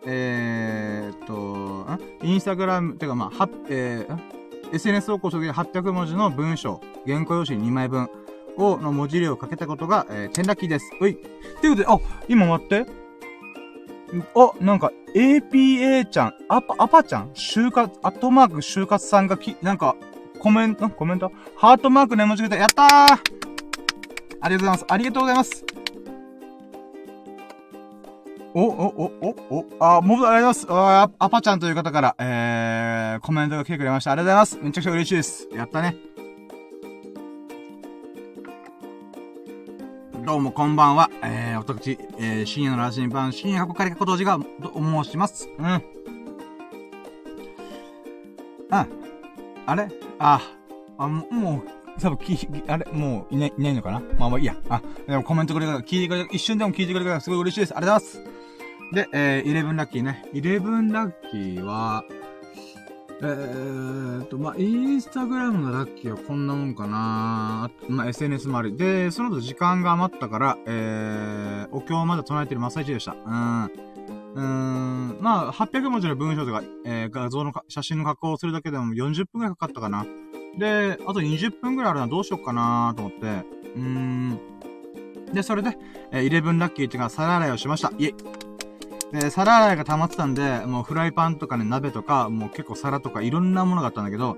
えー、っと、インスタグラム、てかまあ、は、えー、SNS 投稿するときに800文字の文章、原稿用紙2枚分を、の文字量を書けたことが、えー、10ラッキーです。うい。ということで、あ、今待って。あ、なんか、APA ちゃん、アパ、アパちゃん、就活、アットマーク就活さんがき、なんか、コメント、コメント？ハートマークね、文字くれた。やったーありがとうございます。ありがとうございます。お、お、お、お、お、あ、もう、ありがとうございます。あ、アパちゃんという方から、えー、コメントが来てくれました。ありがとうございます。めちゃくちゃ嬉しいです。やったね。どうもこんばんは。えー、私、えー、深夜のラジン版、深夜過去仮過去当時が、と申します。うん。うん。あれ？あ、あ、もう、多分き、あれ、もういない、いないのかな？まあまあいいや。あ、でもコメントくれた聞いてくれ、一瞬でも聞いてくれたからすごい嬉しいです。ありがとうございます。で、えー、11ラッキーね。11ラッキーは、えーと、まあ、インスタグラムのラッキーはこんなもんかなまあ、SNS もある。で、その後時間が余ったから、えー、お経をまだ唱えてる真っ最中でした。うん。うーん、まあ、800文字の文章とか、えー、画像の写真の加工をするだけでも40分くらいかかったかな。で、あと20分くらいあるのはどうしよっかなと思って、うーん。で、それで、えー、11ラッキーっていうか、皿洗いをしました。イェイ。で、皿洗いが溜まってたんで、もうフライパンとかね、鍋とか、もう結構皿とかいろんなものがあったんだけど、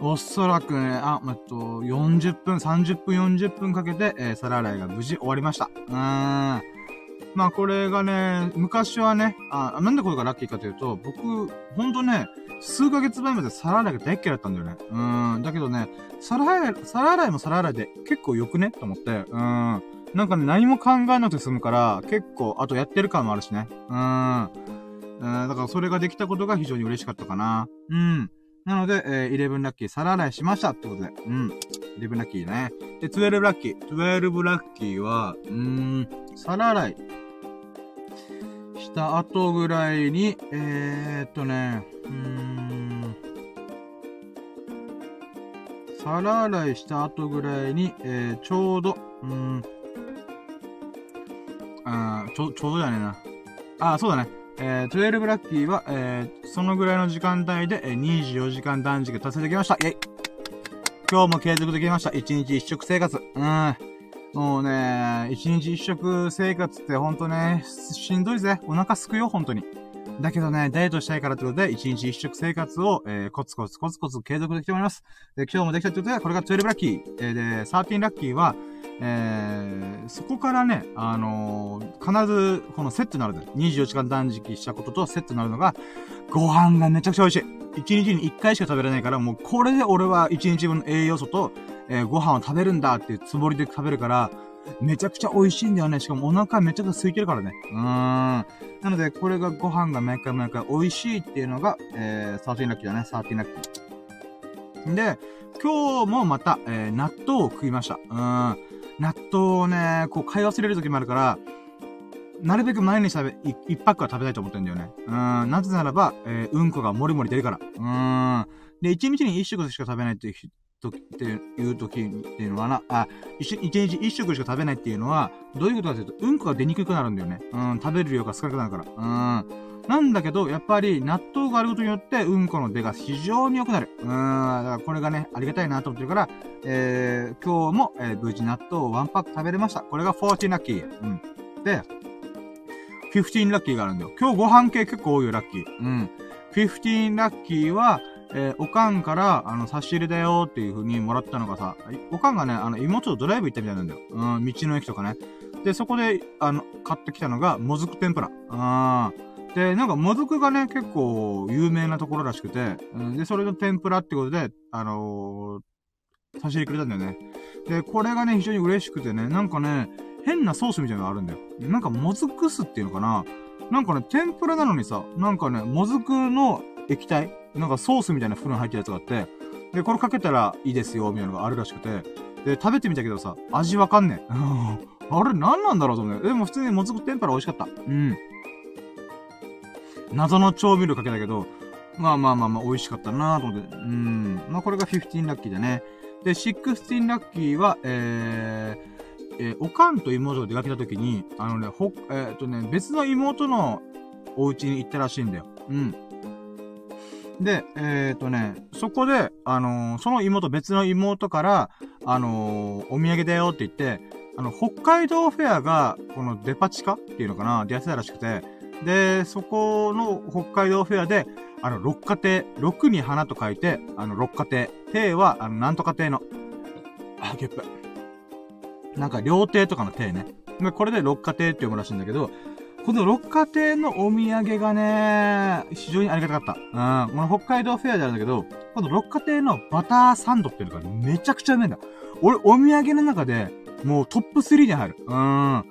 おそらくね、あ、えっと、40分、30分、40分かけて、えー、皿洗いが無事終わりました。うーん。まあこれがね、昔はね、あ、なんでこれがラッキーかというと、僕、ほんとね、数ヶ月前まで皿洗いが大っ嫌いだったんだよね。うーん。だけどね、皿洗い、皿洗いも皿洗いで結構良くね？と思って、うーん。なんかね、何も考えなくて済むから、結構、あとやってる感もあるしね。うん。うん、だからそれができたことが非常に嬉しかったかな。うん。なので、えー、11ラッキー皿洗いしましたってことで。うん。11ラッキーね。で、12ラッキー。12ラッキーは、うーん、皿洗いした後ぐらいに、えー、っとね、うーん、皿洗いした後ぐらいに、えー、ちょうど、うん、あちょ、ちょうどやねえな。あ、そうだね。えー、12ラッキーは、えー、そのぐらいの時間帯で、えー、24時間断食達成できました。イェイ今日も継続できました。1日1食生活。うん。もうね、1日1食生活ってほんとね、しんどいぜ。お腹すくよ、ほんとに。だけどね、ダイエットしたいからってことで、1日1食生活を、えー、コツコツコツコツ継続できております。で、今日もできたってことで、これが12ラッキー。えー、で、13ラッキーは、えー、そこからね、あのー、必ず、このセットになるで、24時間断食したこととセットになるのが、ご飯がめちゃくちゃ美味しい。1日に1回しか食べられないから、もうこれで俺は1日分の栄養素と、えー、ご飯を食べるんだっていうつもりで食べるから、めちゃくちゃ美味しいんだよね。しかもお腹めちゃくちゃ空いてるからね。うーん。なので、これがご飯が毎回毎回美味しいっていうのが、えー、サーティンラッキーだね。サーティンラッキー。で、今日もまた、えー、納豆を食いました。うん。納豆をね、こう買い忘れる時もあるから、なるべく毎日食べ、一パックは食べたいと思ってんだよね。うん。なぜならば、えー、うんこがもりもり出るから。うん。で、一日に一食しか食べないっていう時っていう時っていうのはな、あ、一日一食しか食べないっていうのは、どういうことかというと、うんこが出にくくなるんだよね。うん、食べる量が少なくなるから。うん。なんだけど、やっぱり納豆があることによって、うんこの出が非常に良くなる。うん、だからこれがね、ありがたいなと思ってるから、えー、今日も、えー、無事納豆をワンパック食べれました。これが14ラッキー。うん。で、15ラッキーがあるんだよ。今日ご飯系結構多いよ、ラッキー。うん。15ラッキーは、えー、おかんから、あの、差し入れだよっていう風にもらったのがさ、おかんがね、あの、妹とドライブ行ったみたいなんだよ。うん、道の駅とかね。で、そこで、あの、買ってきたのが、もずく天ぷら。あで、なんか、もずくがね、結構、有名なところらしくて、うん、で、それの天ぷらってことで、あのー、差し入れくれたんだよね。で、これがね、非常に嬉しくてね、なんかね、変なソースみたいなのがあるんだよ。なんか、もずく酢っていうのかななんかね、天ぷらなのにさ、なんかね、もずくの液体なんかソースみたいな袋に入ってるやつがあって、で、これかけたらいいですよ、みたいなのがあるらしくて、で、食べてみたけどさ、味わかんねえ。あれ、何なんだろうと思って。でも普通にもずく天ぷら美味しかった。うん。謎の調味料かけたけど、まあまあまあまあ美味しかったなと思って。うん。まあこれが15ラッキーでね。で、16ラッキーは、えー、えー、おかんと妹が出かけた時に、あのね、ほ、えー、っとね、別の妹のお家に行ったらしいんだよ。うん。で、えっ、とね、そこで、あのー、その妹、別の妹から、あのー、お土産だよって言って、あの、北海道フェアが、このデパ地下っていうのかなでやってたらしくて、で、そこの北海道フェアで、あの、六花亭、六に花と書いて、あの、六花亭。亭は、あの、なんとか亭の、あ、ゲップ。なんか、料亭とかの亭ね。で、これで六花亭って読むらしいんだけど、この六花亭のお土産がね、非常にありがたかった。うん。この北海道フェアであるんだけど、この六花亭のバターサンドっていうのがめちゃくちゃうめえんだ。俺、お土産の中で、もうトップ3に入る。うん。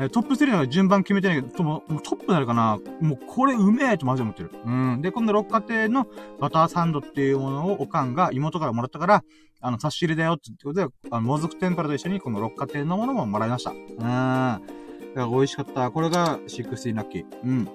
えトップ3の順番決めてないけど、もうトップになるかなもうこれうめえとマジで思ってる。うん。で、この六花亭のバターサンドっていうものをおかんが妹からもらったから、あの、差し入れだよってことで、あの、もずく天ぷらと一緒にこの六花亭のものももらいました。うん。だから美味しかった。これが16ラッキー。うん。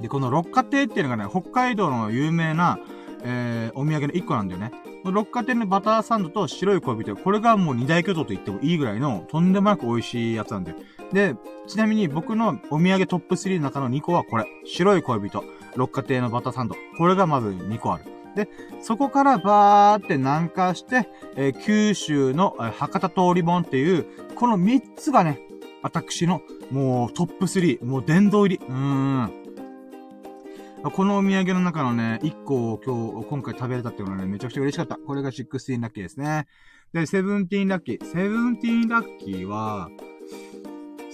で、この六花亭っていうのがね、北海道の有名な、えー、お土産の一個なんだよね。六花亭のバターサンドと白い恋人。これがもう二大巨頭と言ってもいいぐらいの、とんでもなく美味しいやつなんだよ。で、ちなみに僕のお土産トップ3の中の2個はこれ。白い恋人。六花亭のバターサンド。これがまず2個ある。で、そこからバーって南下して、えー、九州の、えー、博多通り本っていう、この3つがね、私の、もうトップ3、もう殿堂入り。うーん。このお土産の中のね、1個を今日、今回食べれたっていうのはね、めちゃくちゃ嬉しかった。これが16ラッキーですね。で、17ラッキー。17ラッキーは、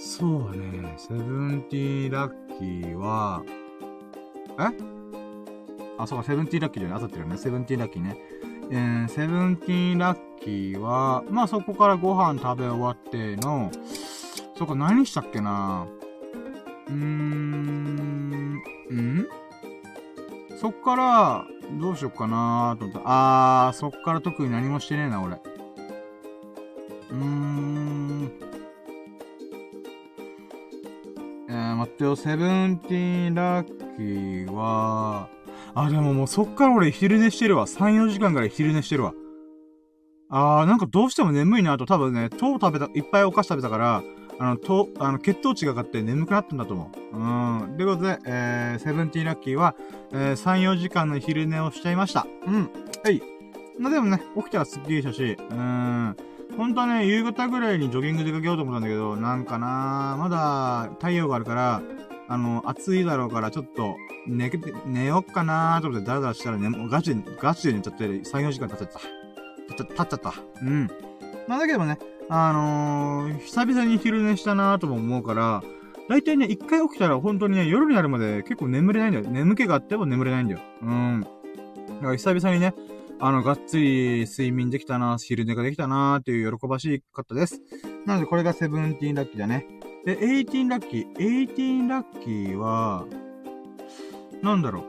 そうね、17ラッキーは、え？あ、そうか、セブンティーラッキーじゃない、あさってるよね。セブンティーラッキーね。えー、セブンティーラッキーは、まあそこからご飯食べ終わっての、そこ何したっけな？うーん、ん？そっから、どうしよっかなと思った。あー、そっから特に何もしてねえな、俺。うーん。えー、待ってよ、セブンティーンラッキーは、あ、でももうそっから俺昼寝してるわ。3、4時間ぐらい昼寝してるわ。あー、なんかどうしても眠いなと、多分ね、糖食べた、いっぱいお菓子食べたから、あの、と、あの、血糖値が上がって眠くなったんだと思う。うん。ということで、えー、セブンティーンラッキーは、えー、3、4時間の昼寝をしちゃいました。うん。はい。まあ、でもね、起きたらスッキリしたし、うーん。本当はね、夕方ぐらいにジョギング出かけようと思ったんだけど、なんかなまだ太陽があるから、あの、暑いだろうからちょっと、寝、寝よっかなーと思ってダラダラしたらね、もうガチで、ガチで寝ちゃって、3、4時間経っちゃった。経っちゃった。うん。まあだけどね、あのー、久々に昼寝したなーとも思うから、だいたいね、一回起きたら本当にね、夜になるまで結構眠れないんだよ。眠気があっても眠れないんだよ。うん。だから久々にね、あの、がっつり睡眠できたな、昼寝ができたなっていう喜ばしかったです。なのでこれがセブンティーンラッキーだね。で、18ラッキー。18ラッキーは、なんだろ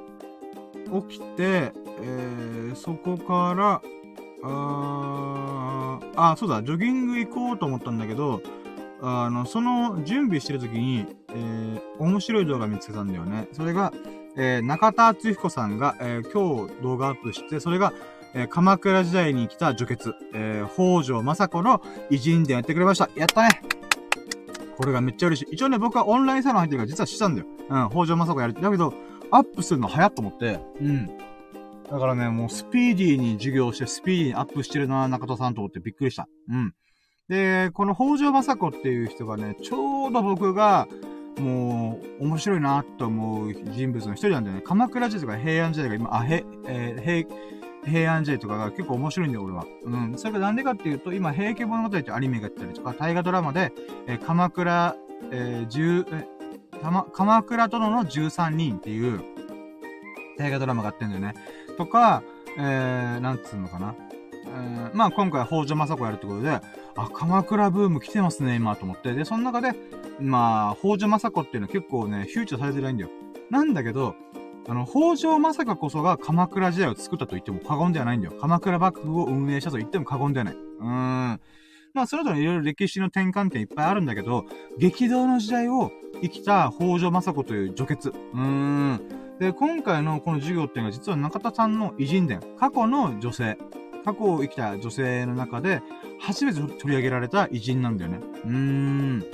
う。起きて、えー、そこから、あー、あ、そうだ、ジョギング行こうと思ったんだけど、あの、その準備してる時に、えー、面白い動画見つけたんだよね。それが、えー、中田敦彦さんが、えー、今日動画アップして、それが、えー、鎌倉時代に来た除血、えー、北条政子の偉人伝やってくれました。やったねこれがめっちゃ嬉しい。一応ね、僕はオンラインサロン入ってるから実はしたんだよ。うん、北条政子やる。だけど、アップするの早っと思って、うん。だからね、もうスピーディーに授業して、スピーディーにアップしてるな、中田さんと思ってびっくりした。うん。で、この北条政子っていう人がね、ちょうど僕が、もう、面白いなと思う人物の一人なんだよね。鎌倉時代とか平安時代が今、あ、へ、えー、平、平安時代とかが結構面白いんだよ、俺は。うん。それがなんでかっていうと、今、平家物語ってアニメがやったりとか、大河ドラマで、えー、鎌倉、えー、十、えたま鎌倉殿の13人っていう、大河ドラマがあってんだよね。とか、えー、なんつうのかな。えー、まあ今回北条政子やるってことで、あ、鎌倉ブーム来てますね、今、と思って。で、その中で、まあ、北条政子っていうのは結構ね、フューチャーされてないんだよ。なんだけど、あの、北条政子こそが鎌倉時代を作ったと言っても過言ではないんだよ。鎌倉幕府を運営したと言っても過言ではない。うーん。まあ、それぞれいろいろ歴史の転換点いっぱいあるんだけど、激動の時代を生きた北条政子という女傑。うーん。で、今回のこの授業っていうのは実は中田さんの偉人伝。過去の女性。過去を生きた女性の中で、初めて取り上げられた偉人なんだよね。うーん。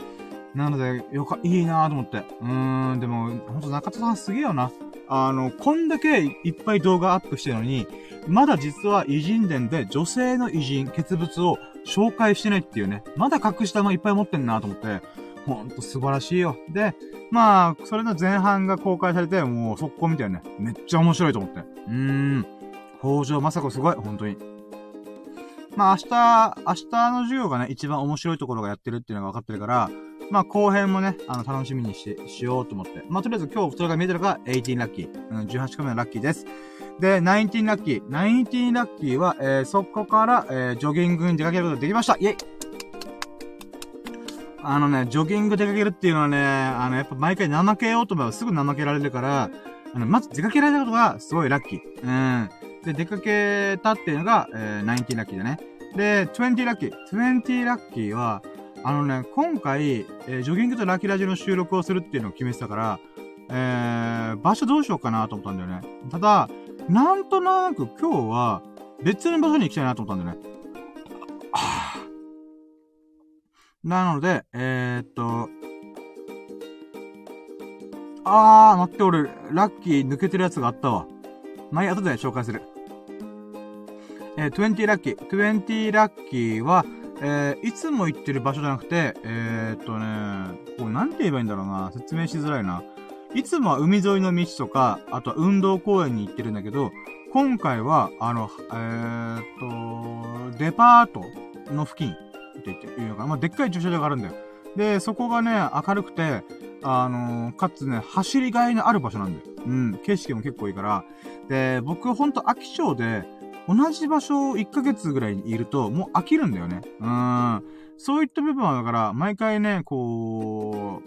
なので、よか、いいなぁと思って。うーん、でも、ほんと中田さんすげえよな。あの、こんだけいっぱい動画アップしてるのに、まだ実は偉人伝で女性の偉人、傑物を紹介してないっていうね。まだ隠したままいっぱい持ってんなと思って。ほんと素晴らしいよ。で、まあ、それの前半が公開されて、もう速攻見たよね。めっちゃ面白いと思って。うーん。北条まさこすごい、本当に。まあ明日、明日の授業がね、一番面白いところがやってるっていうのが分かってるから、まあ後編もね、あの、楽しみにして、しようと思って。まあとりあえず今日それが見えてるから、18ラッキー。うん、18個目のラッキーです。で、19ラッキー。19ラッキーは、えー、そこから、えー、ジョギングに出かけることができました。イェイあのね、ジョギング出かけるっていうのはね、あの、やっぱ毎回怠けようと思えばすぐ怠けられるから、あの、まず出かけられたことがすごいラッキー。うん。で、出かけたっていうのが、えー、19ラッキーだね。で、20ラッキー。20ラッキーは、あのね、今回、えー、ジョギングとラッキーラジオの収録をするっていうのを決めてたから、えー、場所どうしようかなと思ったんだよね。ただ、なんとなく今日は別の場所に行きたいなと思ったんだよね。なので、えー、っと、あー、待って、俺、ラッキー抜けてるやつがあったわ。まあ、後で紹介する。えー、20ラッキー。20ラッキーは、えー、いつも行ってる場所じゃなくて、えー、っとね、こう、なんて言えばいいんだろうな。説明しづらいな。いつもは海沿いの道とか、あとは運動公園に行ってるんだけど、今回は、あの、えー、っと、デパートの付近って言っていうのかな。まあ、でっかい駐車場があるんだよ。で、そこがね、明るくて、あのー、かつね、走りがいのある場所なんだよ。うん、景色も結構いいから。で、僕ほんと飽き性で、同じ場所を1ヶ月ぐらいいると、もう飽きるんだよね。うん。そういった部分はだから、毎回ね、こ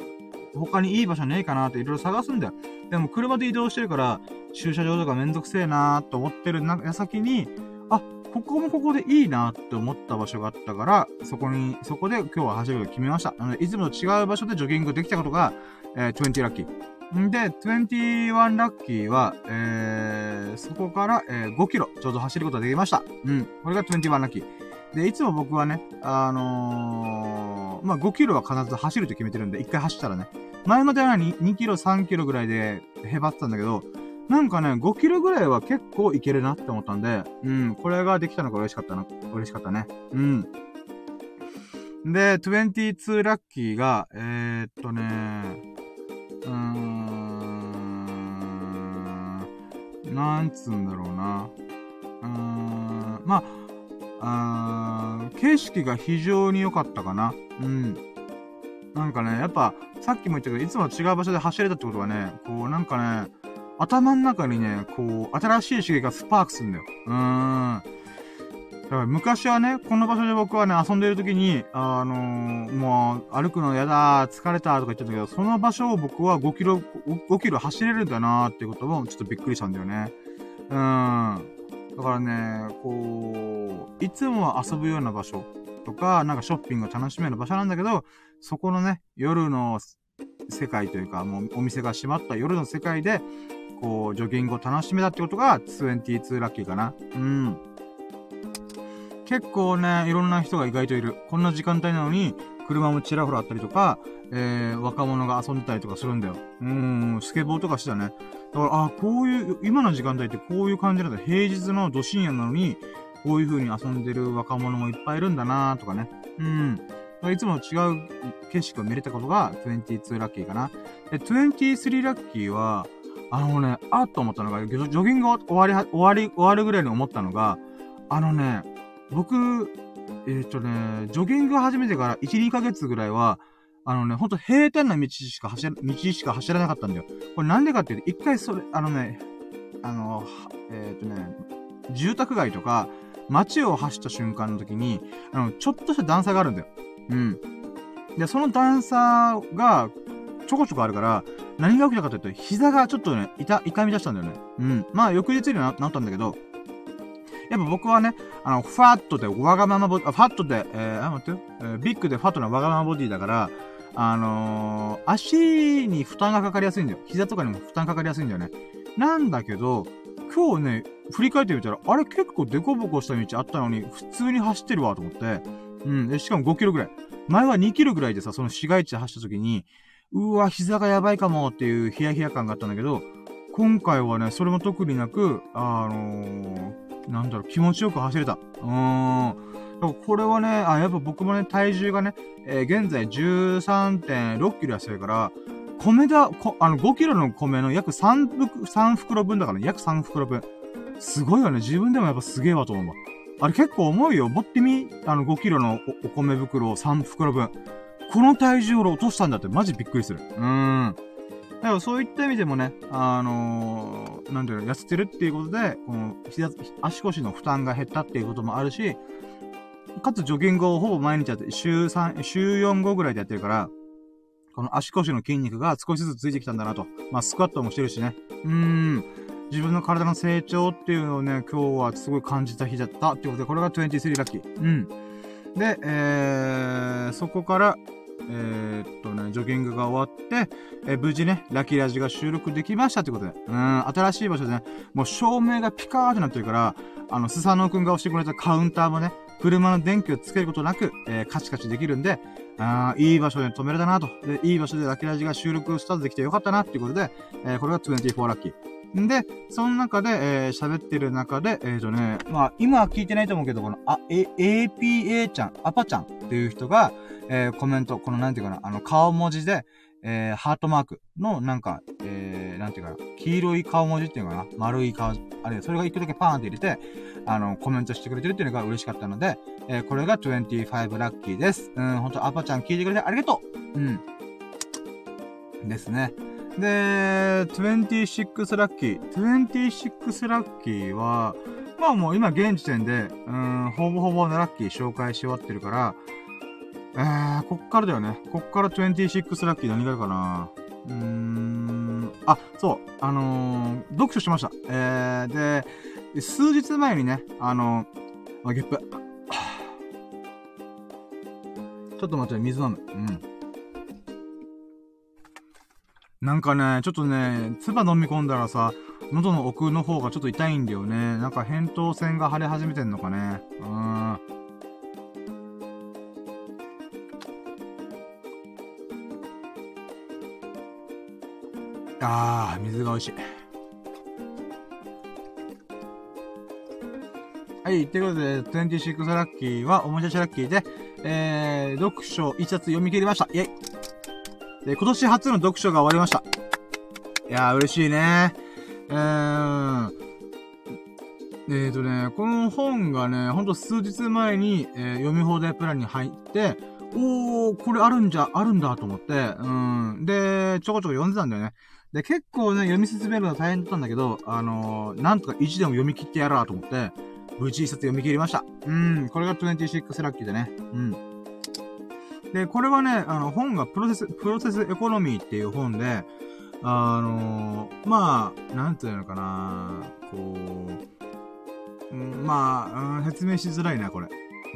う、他にいい場所ねえかなっていろいろ探すんだよ。でも車で移動してるから、駐車場とかめんどくせえなーと思ってる矢先に、あ、ここもここでいいなって思った場所があったから、そこに、そこで今日は走るを決めました。なの、いつもと違う場所でジョギングできたことが、えー、20ラッキー。んで、21ラッキーは、えー、そこから、えー、5キロちょうど走ることができました。うん。これが21ラッキー。で、いつも僕はね、あのー、まあ、5キロは必ず走ると決めてるんで、1回走ったらね。前までは 2, 2キロ、3キロぐらいでへばってたんだけど、なんかね、5キロぐらいは結構いけるなって思ったんで、うん、これができたのが嬉しかったな、嬉しかったね。うん。で、22ラッキーが、えー、っとね、うーん、なんつうんだろうな。うーん、まあ、あ景色が非常に良かったかな。うん。なんかね、やっぱ、さっきも言ったけど、いつも違う場所で走れたってことはね、こう、なんかね、頭の中にね、こう、新しい刺激がスパークするんだよ。うーん。だから昔はね、この場所で僕はね、遊んでる時に、あのー、もう、歩くのやだ、疲れたとか言ってたけど、その場所を僕は5キロ、5キロ走れるんだなーってことも、ちょっとびっくりしたんだよね。うん。だからね、こう、いつもは遊ぶような場所とか、なんかショッピングを楽しめる場所なんだけど、そこのね、夜の世界というか、もうお店が閉まった夜の世界で、こう、ジョギングを楽しめたってことが22ラッキーかな。うん。結構ね、いろんな人が意外といる。こんな時間帯なのに、車もちらほらあったりとか、えー、若者が遊んでたりとかするんだよ。うん、スケボーとかしてたね。だから、あ、こういう、今の時間帯ってこういう感じなんだ。平日のど深夜なのに、こういう風に遊んでる若者もいっぱいいるんだなーとかね。うん。いつも違う景色を見れたことが22ラッキーかな。で、23ラッキーは、あのね、あっと思ったのが、ジョギング終わり、終わり、終わるぐらいに思ったのが、あのね、僕、えっ、とね、ジョギング始めてから1、2ヶ月ぐらいは、あのね、ほんと平坦な道しか走ら、道しか走らなかったんだよ。これなんでかっていうと、一回それ、あのね、あの、えっ、とね、住宅街とか、街を走った瞬間の時に、あの、ちょっとした段差があるんだよ。うん。で、その段差が、ちょこちょこあるから、何が起きたかというと、膝がちょっとね、痛、痛み出したんだよね。うん。まあ、翌日にはなったんだけど、やっぱ僕はね、あの、ファットでわがままボディ、あ、ファットで、えー、あ、待ってよ、えー、ビッグでファットなわがままボディだから、あのー、足に負担がかかりやすいんだよ。膝とかにも負担かかりやすいんだよね。なんだけど、今日ね、振り返ってみたら、あれ結構デコボコした道あったのに、普通に走ってるわと思って、うん。で、しかも5キロぐらい。前は2キロぐらいでさ、その市街地で走った時に、うわ、膝がやばいかもっていうヒヤヒヤ感があったんだけど、今回はね、それも特になく、あのー、なんだろう、気持ちよく走れた。うーん。これはね、あ、やっぱ僕もね、体重がね、えー、現在13.6キロ痩せるから、米だ、こあの、5キロの米の約3袋、3袋分だからね、約3袋分。すごいよね。自分でもやっぱすげえわと思うわ。あれ結構重いよ。持ってみ、あの、5キロのお米袋を3袋分。この体重を落としたんだってマジびっくりする。うーん。だからそういった意味でもね、あのー、なんていうの、痩せてるっていうことで、この膝、足腰の負担が減ったっていうこともあるし、かつジョギングをほぼ毎日やって、週3、週4後ぐらいでやってるから、この足腰の筋肉が少しずつついてきたんだなと。まあ、スクワットもしてるしね。うーん。自分の体の成長っていうのをね、今日はすごい感じた日だったってことで、これが23ラッキー。うん。で、えー、そこから、えー、っとね、ジョギングが終わって、えー、無事ね、ラキラジが収録できましたってことで。うん、新しい場所でね、もう照明がピカーってなってるから、あの、スサノオくんが押してくれたカウンターもね、車の電気をつけることなく、えー、カチカチできるんで、あいい場所で止めれたなと。で、いい場所でラキラジが収録スタートできてよかったなっていうことで、えー、これが24ラッキー。んで、その中で、えー、喋ってる中で、えっ、ー、とね、まあ、今は聞いてないと思うけど、この、あ、え、APA ちゃん、アパちゃんっていう人が、えー、コメント、このなんていうかな、あの、顔文字で、えー、ハートマークの、なんか、えー、なんていうかな、黄色い顔文字っていうのかな、丸い顔、あれ、それが一個だけパーンって入れて、あの、コメントしてくれてるっていうのが嬉しかったので、えー、これが25ラッキーです。うん、ほんと、アパちゃん聞いてくれてありがとううん。ですね。で、26ラッキー。26ラッキーは、まあもう今現時点で、うん、ほぼほぼのラッキー紹介し終わってるから、えー、こっからだよね。こっから26ラッキー何があるかなうーん、あ、そう、あのー、読書しました。えー、で、数日前にね、あのー、あ、ゲップ。ちょっと待って、水飲む。うん。なんかね、ちょっとね、唾飲み込んだらさ、喉の奥の方がちょっと痛いんだよね。なんか扁桃腺が腫れ始めてんのかね。うーん。あー、水が美味しい。はい、ということで、26ラッキーは、おもちゃしラッキーで、えー、読書一冊読み切りました。イェイで、今年初の読書が終わりました。いやー、嬉しいね。えー、えーとね、この本がね、ほんと数日前に、えー、読み放題プランに入って、おー、これあるんじゃ、あるんだと思って、うん。で、ちょこちょこ読んでたんだよね。で、結構ね、読み進めるの大変だったんだけど、あのー、なんとか1でも読み切ってやろうと思って、無事一冊読み切りました。うん、これが26ラッキーでね。うん。で、これはね、あの、本がプロセス、プロセスエコノミーっていう本で、あのー、まあ、なんていうのかな、こう、うん、まあ、うん、説明しづらいな、これ。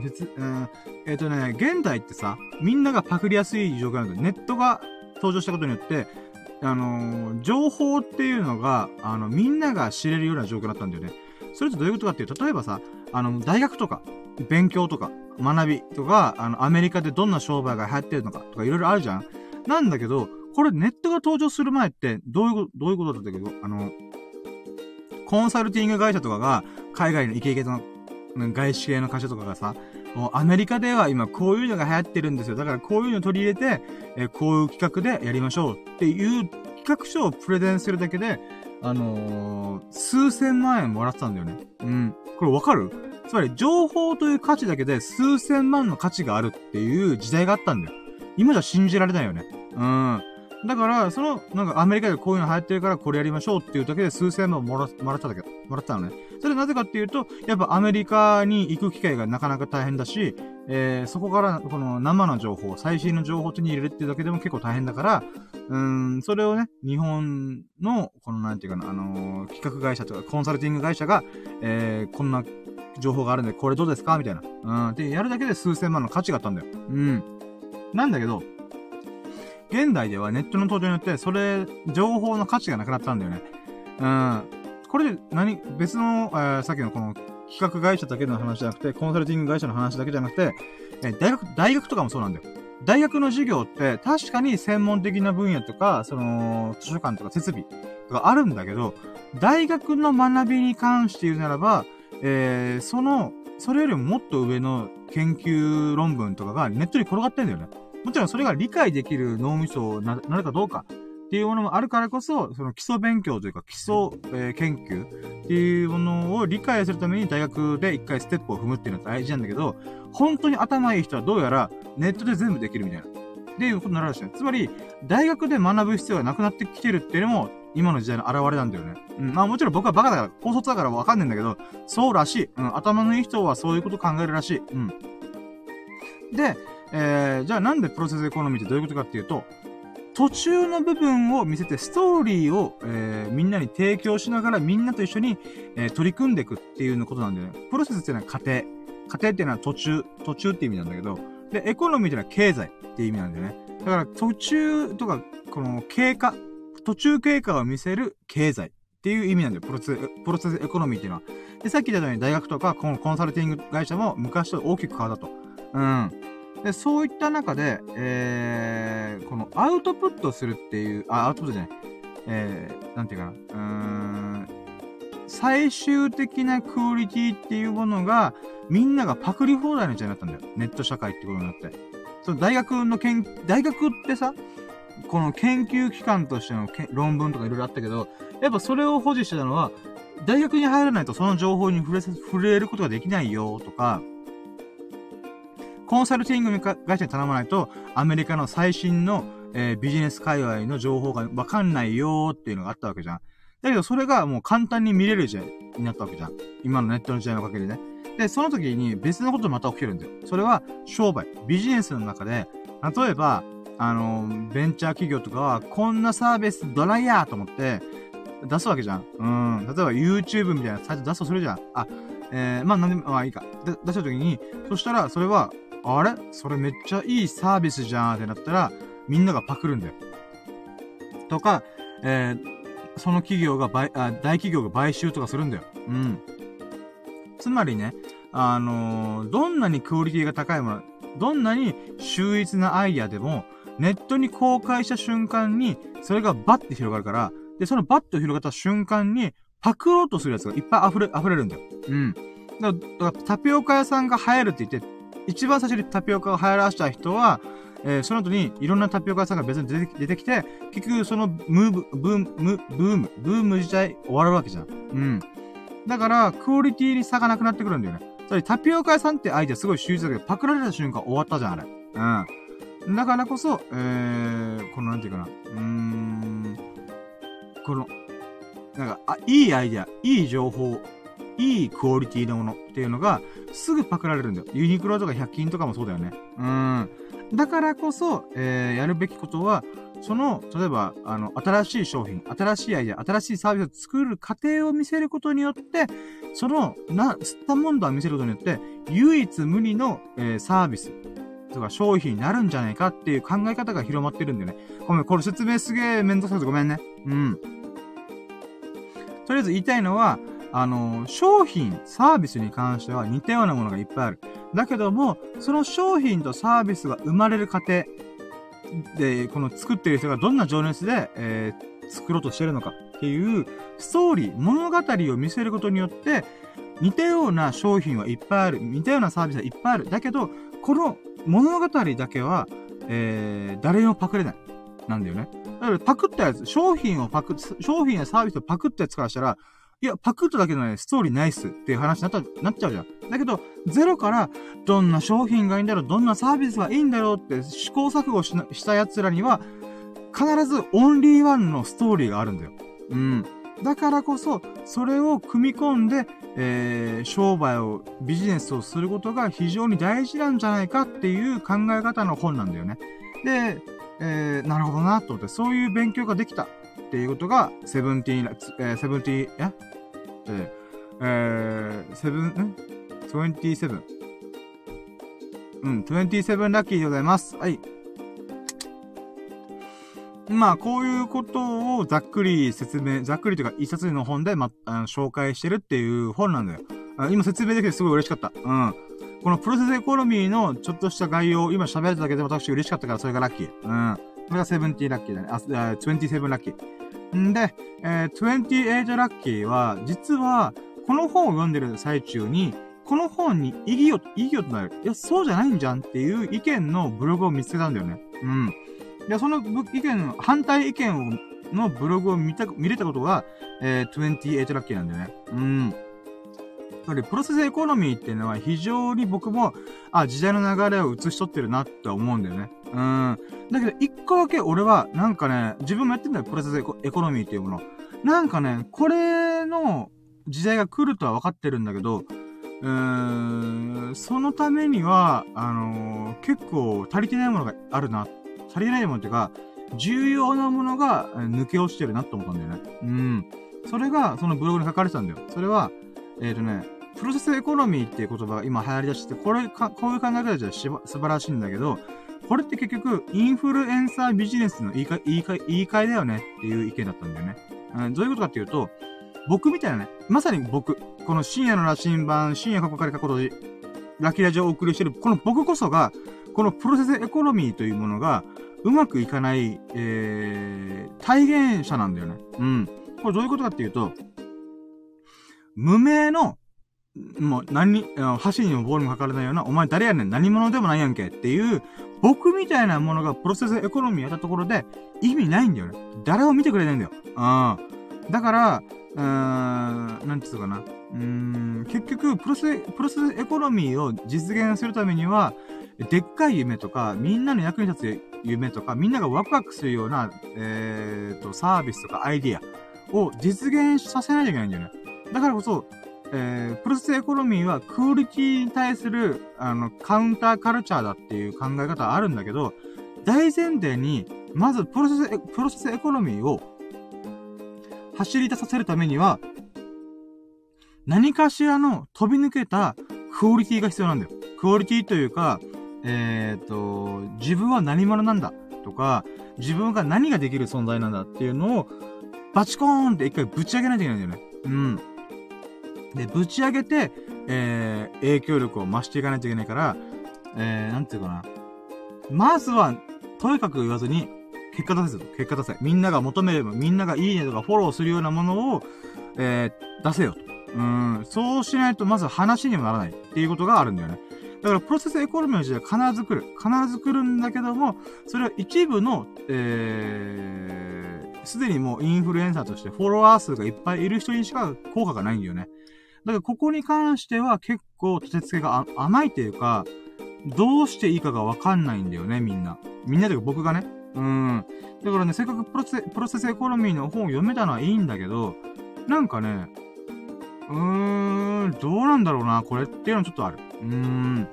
説、うん、えっ、ー、とね、現代ってさ、みんながパクりやすい状況なんだよ。ネットが登場したことによって、あのー、情報っていうのが、あの、みんなが知れるような状況だったんだよね。それってどういうことかっていう、例えばさ、あの、大学とか、勉強とか、学びとか、あの、アメリカでどんな商売が流行ってるのかとかいろいろあるじゃんなんだけど、これネットが登場する前って、どういう、どういうことだったけど、あの、コンサルティング会社とかが、海外のイケイケの外資系の会社とかがさ、もうアメリカでは今こういうのが流行ってるんですよ。だからこういうの取り入れて、えこういう企画でやりましょうっていう企画書をプレゼンするだけで、あのー、数千万円もらってたんだよね。うん。これわかる？つまり、情報という価値だけで数千万の価値があるっていう時代があったんだよ。今じゃ信じられないよね。うん。だから、その、なんかアメリカでこういうの流行ってるからこれやりましょうっていうだけで数千万もらもらっただけ、もらったのね。それなぜかっていうと、やっぱアメリカに行く機会がなかなか大変だし、えー、そこからこの生の情報、最新の情報を手に入れるっていうだけでも結構大変だから、うん、それをね、日本の、このなんていうかな、あのー、企画会社とかコンサルティング会社が、えー、こんな情報があるんで、これどうですか？みたいな。うん。で、やるだけで数千万の価値があったんだよ。うん。なんだけど、現代ではネットの登場によって、それ、情報の価値がなくなったんだよね。うん。これで何、別の、えー、さっきのこの企画会社だけの話じゃなくて、コンサルティング会社の話だけじゃなくて、えー、大学、大学とかもそうなんだよ。大学の授業って確かに専門的な分野とか、その、図書館とか設備とかあるんだけど、大学の学びに関して言うならば、えー、その、それよりももっと上の研究論文とかがネットに転がってんだよね。もちろんそれが理解できる脳みそな、なるかどうかっていうものもあるからこそ、その基礎勉強というか基礎、えー、研究っていうものを理解するために大学で一回ステップを踏むっていうのが大事なんだけど、本当に頭いい人はどうやらネットで全部できるみたいな。っていうことになるらしいね。つまり、大学で学ぶ必要がなくなってきてるっていうのも、今の時代の現れなんだよね。うん。まあもちろん僕はバカだから、高卒だからわかんないんだけど、そうらしい。うん。頭のいい人はそういうこと考えるらしい。うん。で、えー、じゃあなんでプロセスエコノミーってどういうことかっていうと、途中の部分を見せて、ストーリーを、えー、みんなに提供しながら、みんなと一緒に、えー、取り組んでいくっていうのことなんだよね。プロセスっていうのは過程。過程っていうのは途中、途中って意味なんだけど、で、エコノミーっていうのは経済っていう意味なんだよね。だから途中とか、この経過、途中経過を見せる経済っていう意味なんだよ。プロセス、プロセスエコノミーっていうのは。で、さっき言ったように大学とか、このコンサルティング会社も昔と大きく変わったと。うん。で、そういった中で、えー、このアウトプットするっていう、あ、アウトプットじゃない。えー、なんていうかな。うーん、最終的なクオリティっていうものが、みんながパクリ放題の時代になったんだよ。ネット社会ってことになって。その大学の研、大学ってさ、この研究機関としての論文とかいろいろあったけど、やっぱそれを保持してたのは、大学に入らないとその情報に触れ、触れることができないよとか、コンサルティング会社に頼まないと、アメリカの最新の、えー、ビジネス界隈の情報がわかんないよーっていうのがあったわけじゃん。だけどそれがもう簡単に見れる時代になったわけじゃん。今のネットの時代のおかげでね。で、その時に別のことまた起きるんだよ。それは商売、ビジネスの中で、例えば、あの、ベンチャー企業とかは、こんなサービスドライヤーと思って、出すわけじゃん。うん。例えば YouTube みたいなサイト出すとするじゃん。あ、えー、まあなんでも、まあいいか。出した時に、そしたら、それは、あれ？それめっちゃいいサービスじゃんってなったら、みんながパクるんだよ。とか、えー、その企業が買、あ、大企業が買収とかするんだよ。うん。つまりね、あのー、どんなにクオリティが高いもの、どんなに秀逸なアイデアでも、ネットに公開した瞬間に、それがバッて広がるから、で、そのバッと広がった瞬間に、パクろうとするやつがいっぱい溢れ、溢れるんだよ。うん。だから、タピオカ屋さんが流行るって言って、一番最初にタピオカを流行らした人は、えー、その後にいろんなタピオカ屋さんが別に出て出てきて、結局そのムーブ、ブーム、ブーム、ブーム自体終わるわけじゃん。うん。だから、クオリティに差がなくなってくるんだよね。つまりタピオカ屋さんってアイデアすごい秀逸だけど、パクられた瞬間終わったじゃん、あれ。うん。だからこそ、えー、このなんていうかな。うーん。この、なんか、あ、いいアイデア、いい情報、いいクオリティのものっていうのが、すぐパクられるんだよ。ユニクロとか100均とかもそうだよね。うん。だからこそ、えー、やるべきことは、その、例えば、あの、新しい商品、新しいアイデア、新しいサービスを作る過程を見せることによって、その、な、吸ったもんだを見せることによって、唯一無二の、えー、サービスとか商品になるんじゃないかっていう考え方が広まってるんだよね。ごめん、これ説明すげえめんどくさくてごめんね。うん。とりあえず言いたいのは、あの、商品、サービスに関しては似たようなものがいっぱいある。だけども、その商品とサービスが生まれる過程で、この作ってる人がどんな情熱で、えー、作ろうとしてるのかっていうストーリー、物語を見せることによって、似たような商品はいっぱいある。似たようなサービスはいっぱいある。だけど、この物語だけは、えー、誰にもパクれない。なんだよね。だからパクったやつ、商品をパク、商品やサービスをパクったやつからしたら、いや、パクっただけのね、ストーリーないっすっていう話になった、なっちゃうじゃん。だけど、ゼロから、どんな商品がいいんだろう、どんなサービスがいいんだろうって試行錯誤しした奴らには、必ずオンリーワンのストーリーがあるんだよ。うん。だからこそ、それを組み込んで、えー、商売を、ビジネスをすることが非常に大事なんじゃないかっていう考え方の本なんだよね。で、えー、なるほどな、と思って、そういう勉強ができた。っていうことが、セブンティーン、えー、セブンティー、え？ええー、セブン、ん？トゥエンティセブン。うん、トゥエンティセブンラッキーでございます。はい。まあ、こういうことをざっくり説明、ざっくりというか、一冊の本で、ま、あの紹介してるっていう本なんだよ。今説明できてすごい嬉しかった。うん。このプロセスエコノミーのちょっとした概要を今喋れただけで私嬉しかったからそれがラッキー。うん。これがセブンティーラッキーだね。あ、27ラッキー。んで、えー、28ラッキーは、実は、この本を読んでる最中に、この本に意義を、意義をとなる。いや、そうじゃないんじゃんっていう意見のブログを見つけたんだよね。うん。で、その意見、反対意見を、のブログを見た、見れたことが、えー、28ラッキーなんだよね。うん。やっぱりプロセスエコノミーっていうのは非常に僕も、あ、時代の流れを映し取ってるなって思うんだよね。うん。だけど、一個だけ俺は、なんかね、自分もやってんだよ、プロセスエコエコノミーっていうもの。なんかね、これの時代が来るとは分かってるんだけど、うーん、そのためには、あのー、結構足りてないものがあるな。足りないものっていうか、重要なものが抜け落ちてるなって思ったんだよね。うん。それが、そのブログに書かれてたんだよ。それは、えっ、ー、とね、プロセスエコノミーっていう言葉が今流行り出して、これか、こういう考え方じゃ素晴らしいんだけど、これって結局、インフルエンサービジネスの言い換え、言い換え、言い換えだよねっていう意見だったんだよね。うん、どういうことかっていうと、僕みたいなね、まさに僕、この深夜の羅針盤、深夜過去から過去とラキラジオをお送りしてる、この僕こそが、このプロセスエコノミーというものが、うまくいかない、えー、体現者なんだよね。うん。これどういうことかっていうと、無名の、もう何、箸にもボールもかからないような、お前誰やねん何者でもないやんけっていう、僕みたいなものがプロセスエコノミーやったところで、意味ないんだよね。誰も見てくれないんだよ。うん。だから、うーん、なんていうのかな。うーん、結局、プロセ、プロセスエコノミーを実現するためには、でっかい夢とか、みんなの役に立つ夢とか、みんながワクワクするような、えーと、サービスとかアイディアを実現させないといけないんだよね。だからこそ、えー、プロセスエコノミーはクオリティに対する、あの、カウンターカルチャーだっていう考え方あるんだけど、大前提に、まずプロセス、プロセスエコノミーを走り出させるためには、何かしらの飛び抜けたクオリティが必要なんだよ。クオリティというか、えっ、と、自分は何者なんだとか、自分が何ができる存在なんだっていうのを、バチコーンって一回ぶち上げないといけないんだよね。うん。で、ぶち上げて、えー、影響力を増していかないといけないから、えー、なんていうかな。まずは、とにかく言わずに、結果出せと結果出せ。みんなが求めれば、みんながいいねとかフォローするようなものを、えー、出せよと。うん。そうしないと、まず話にもならないっていうことがあるんだよね。だから、プロセスエコノミーの時代は必ず来る。必ず来るんだけども、それは一部の、えー、すでにもうインフルエンサーとしてフォロワー数がいっぱいいる人にしか効果がないんだよね。だから、ここに関しては結構立て付けが甘いというか、どうしていいかがわかんないんだよね、みんな。みんなというか僕がね。うん。だからね、せっかくプロセプロセスエコノミーの本を読めたのはいいんだけど、なんかね、うーん、どうなんだろうな、これっていうのはちょっとある。うーん。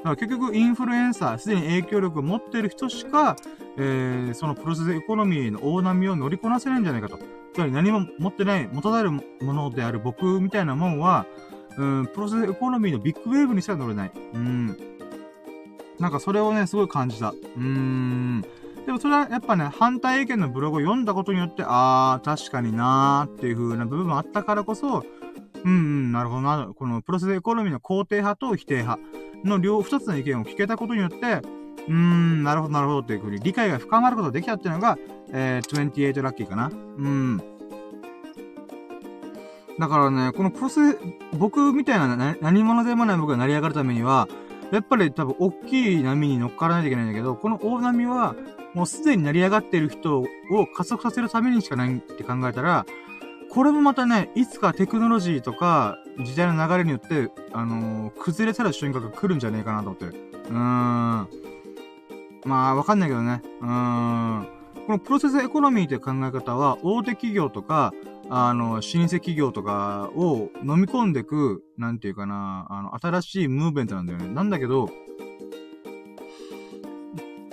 だから結局、インフルエンサー、すでに影響力を持っている人しか、えー、そのプロセスエコノミーの大波を乗りこなせないんじゃないかと。つまり何も持ってない、持たざるものである僕みたいなもんは、うん、プロセスエコノミーのビッグウェーブにしか乗れない。うん。なんかそれをね、すごい感じた。うーん。でもそれはやっぱね、反対意見のブログを読んだことによって、あー、確かになーっていう風な部分もあったからこそ、うんうん、なるほどな。このプロセスエコノミーの肯定派と否定派の両、二つの意見を聞けたことによって、うーん、なるほどなるほどっていう風に理解が深まることができたっていうのが、えー、28ラッキーかな。うん。だからね、このプロセス、僕みたいな何者でもない僕が成り上がるためには、やっぱり多分大きい波に乗っからないといけないんだけど、この大波は、もうすでに成り上がっている人を加速させるためにしかないって考えたら、これもまたね、いつかテクノロジーとか、時代の流れによって、あのー、崩れ去る瞬間が来るんじゃねえかなと思ってる。うーん。まあ、わかんないけどね。うーん。このプロセスエコノミーという考え方は、大手企業とか、あの、老舗企業とかを飲み込んでく、なんていうかな、あの、新しいムーブメントなんだよね。なんだけど、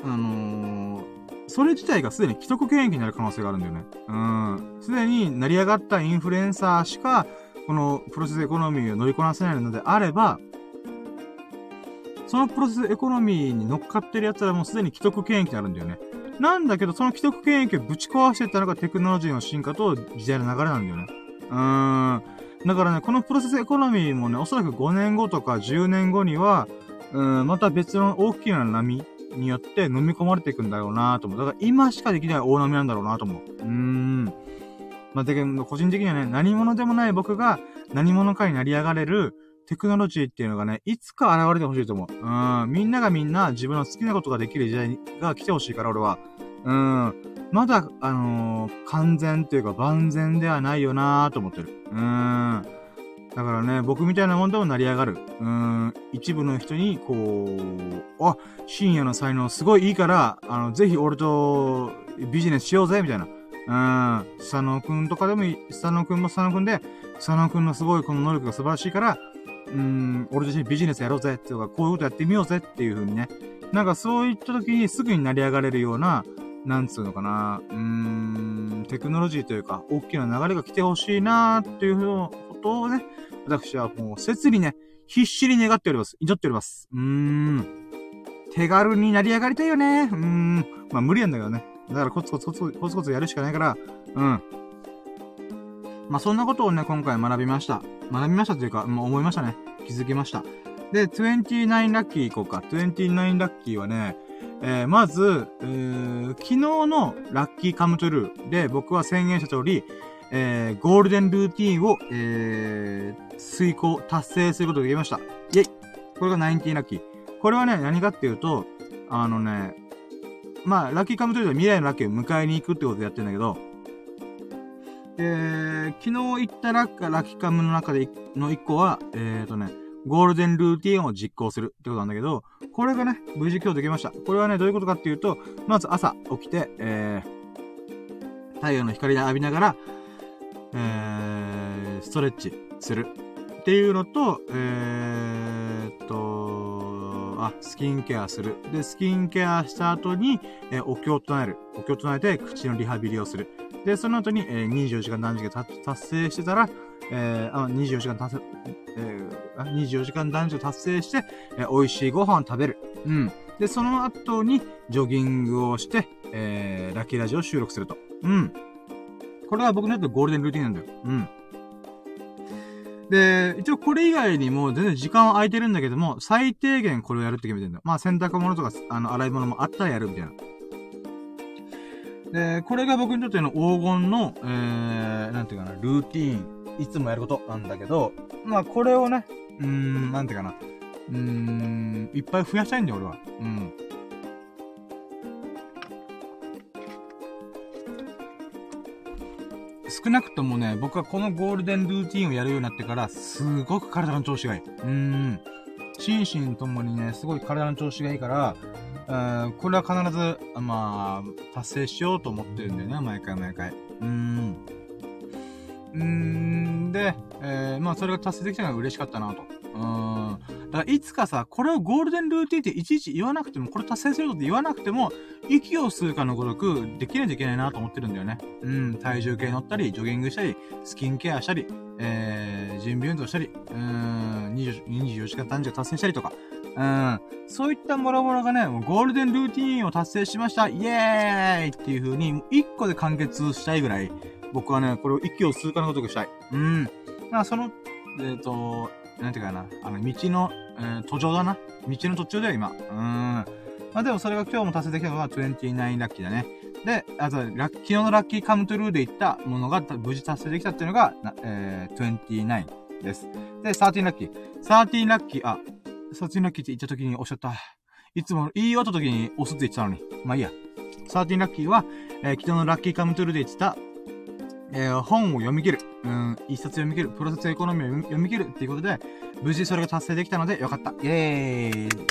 あのー、それ自体がすでに既得権益になる可能性があるんだよね。うん。すでに成り上がったインフルエンサーしか、このプロセスエコノミーを乗りこなせないのであれば、そのプロセスエコノミーに乗っかってる奴らもすでに既得権益になるんだよね。なんだけど、その既得権益をぶち壊していったのがテクノロジーの進化と時代の流れなんだよね。うーん。だからね、このプロセスエコノミーもね、おそらく5年後とか10年後には、うん、また別の大きな波によって飲み込まれていくんだろうなと思う。だから今しかできない大波なんだろうなと思う。うーん。まあ、だけど、個人的にはね、何者でもない僕が何者かになり上がれるテクノロジーっていうのがね、いつか現れてほしいと思う。うん。みんながみんな自分の好きなことができる時代が来てほしいから、俺は。うん。まだ、あのー、完全というか万全ではないよなーと思ってる。うん。だからね、僕みたいなもんでも成り上がる。うん。一部の人に、こう、あ、深夜の才能すごいいいから、あの、ぜひ俺とビジネスしようぜ、みたいな。うん。佐野くんとかでもいい。佐野くんも佐野くんで、佐野くんのすごいこの能力が素晴らしいから、うん、俺自身ビジネスやろうぜっていうか、こういうことやってみようぜっていう風にね。なんかそういった時にすぐに成り上がれるような、なんつうのかな、うーん、テクノロジーというか、大きな流れが来てほしいなーっていうふうなことをね、私はもう切にね、必死に願っております。祈っております。うーん。手軽になり上がりたいよね。うーん。まあ無理なんだけどね。だからコツコツコツコツコツやるしかないから、うん。まあそんなことをね、今回学びました。学びましたというか、まあ、思いましたね。気づきました。で、29ラッキー行こうか。29ラッキーはね、えー、まず、えー、昨日のラッキーカムトゥルーで僕は宣言した通り、えー、ゴールデンルーティンを、えー、遂行、達成することができました。イェイこれが19ラッキー。これはね、何かっていうと、あのね、まあ、ラッキーカムトゥルーで未来のラッキーを迎えに行くってことでやってんだけど、えー、昨日言ったラッカラッキーカムの中での1個は、えーとね、ゴールデンルーティンを実行するってことなんだけど、これがね、無事今日できました。これはね、どういうことかっていうと、まず朝起きて、えー、太陽の光で浴びながら、えー、ストレッチするっていうのと、えー、っと、あ、スキンケアする。で、スキンケアした後に、えー、お経を唱える。お経を唱えて口のリハビリをする。で、その後に、えー、24時間断食達成してたら、えー、あ24時間達成、えー、24時間断食達成して、えー、美味しいご飯を食べる。うん。で、その後に、ジョギングをして、えー、ラッキーラジオを収録すると。うん。これは僕のやつゴールデンルーティンなんだよ。うん。で、一応これ以外にも全然時間は空いてるんだけども、最低限これをやるって決めてんだよ。まあ洗濯物とか、あの、洗い物もあったらやるみたいな。で、これが僕にとっての黄金の、えー、なんていうかな、ルーティーン、いつもやることなんだけど、まあこれをね、うーん、なんていうかな、うーん、いっぱい増やしたいんだよ、俺は。うん。少なくともね、僕はこのゴールデンルーティンをやるようになってから、すごく体の調子がいい。うーん。心身ともにね、すごい体の調子がいいから、うん、これは必ず、まあ、達成しようと思ってるんだよね、毎回毎回。うーん。うーんで、えー、まあ、それが達成できたのが嬉しかったなと。うん。だから、いつかさ、これをゴールデンルーティンっていちいち言わなくても、これ達成することって言わなくても、息を吸うかのごとく、できないといけないなと思ってるんだよね。うん。体重計乗ったり、ジョギングしたり、スキンケアしたり、えー、準備運動したり、うん、24時間短時達成したりとか、うん。そういったもろもろがね、もうゴールデンルーティーンを達成しましたイエーイっていう風に、一個で完結したいぐらい、僕はね、これを息を吸うかのごとくしたい。うん。だからその、えっ、ー、と、なんていうかな、あの、道の、えー、途上だな。道の途中だよ、今。うーん。まあでもそれが今日も達成できたのは29ラッキーだね。で、あと、ラッ昨日のラッキーカムトゥルーで言ったものが無事達成できたっていうのが、なえー、29です。で、13ラッキー。13ラッキー、あ、そっちのキーって言った時におっしゃった。いつも言い終わった時に押すって言ってたのに。まあいいや。サーティンラッキーは、えー、昨日のラッキーカムトゥルーで言ってた、えー、本を読み切る。うん、一冊読み切る。プロセスエコノミーを読み切るっていうことで、無事それが達成できたのでよかった。イェーイ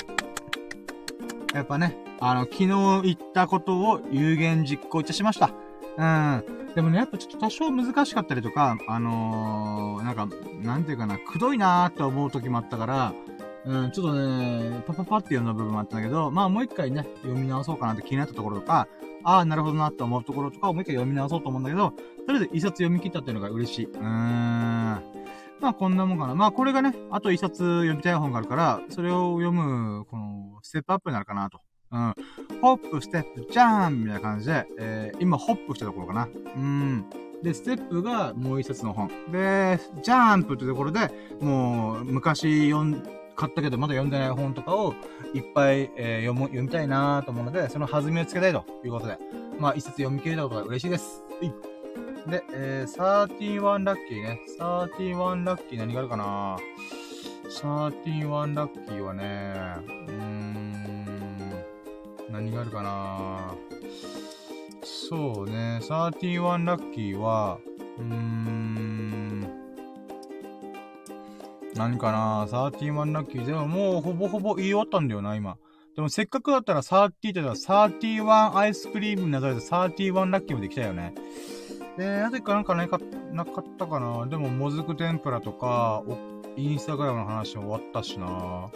やっぱね、あの、昨日言ったことを有言実行いたしました。うん。でもね、やっぱちょっと多少難しかったりとか、あのー、なんか、なんていうかな、くどいなーって思う時もあったから、うん、ちょっとね、パパパって読んだ部分もあったんだけど、まあもう一回ね、読み直そうかなって気になったところとか、ああ、なるほどなって思うところとかをもう一回読み直そうと思うんだけど、とりあえず一冊読み切ったっていうのが嬉しい。うーん。まあこんなもんかな。まあこれがね、あと一冊読みたい本があるから、それを読む、この、ステップアップになるかなと。うん。ホップ、ステップ、ジャーンみたいな感じで、えー、今ホップしたところかな。うん。で、ステップがもう一冊の本。で、ジャンプってところで、もう、昔読ん、買ったけどまだ読んでない本とかをいっぱい、えー、読む、読みたいなと思うので、その弾みをつけたいということで、まあ一冊読み切れたことが嬉しいです。で、えー、31ラッキーね。31ラッキー何があるかな？31ラッキーはね、うーん、何があるかな？そうね、31ラッキーは、うーん、何かな？サーティワンラッキー。でももうほぼほぼ言い終わったんだよな、今。でもせっかくだったらサーティーって言ったらサーティワンアイスクリームになぞらえてサーティワンラッキーもできたよね。で、なぜかなんかなか、なかったかな？でも、もずく天ぷらとか、インスタグラムの話終わったしな。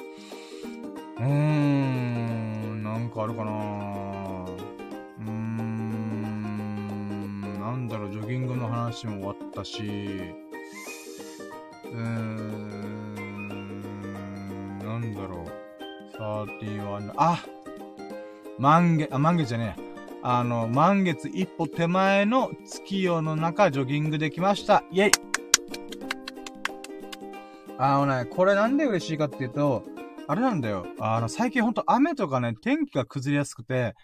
うーん、なんかあるかな？うーん。なんだろう、ジョギングの話も終わったし、うー、んだろう。31、あ満月、あ、満月じゃねえ。あの、満月一歩手前の月夜の中、ジョギングできました。イェイあのね、これなんで嬉しいかっていうと、あれなんだよ。あの、最近ほんと雨とかね、天気が崩れやすくて、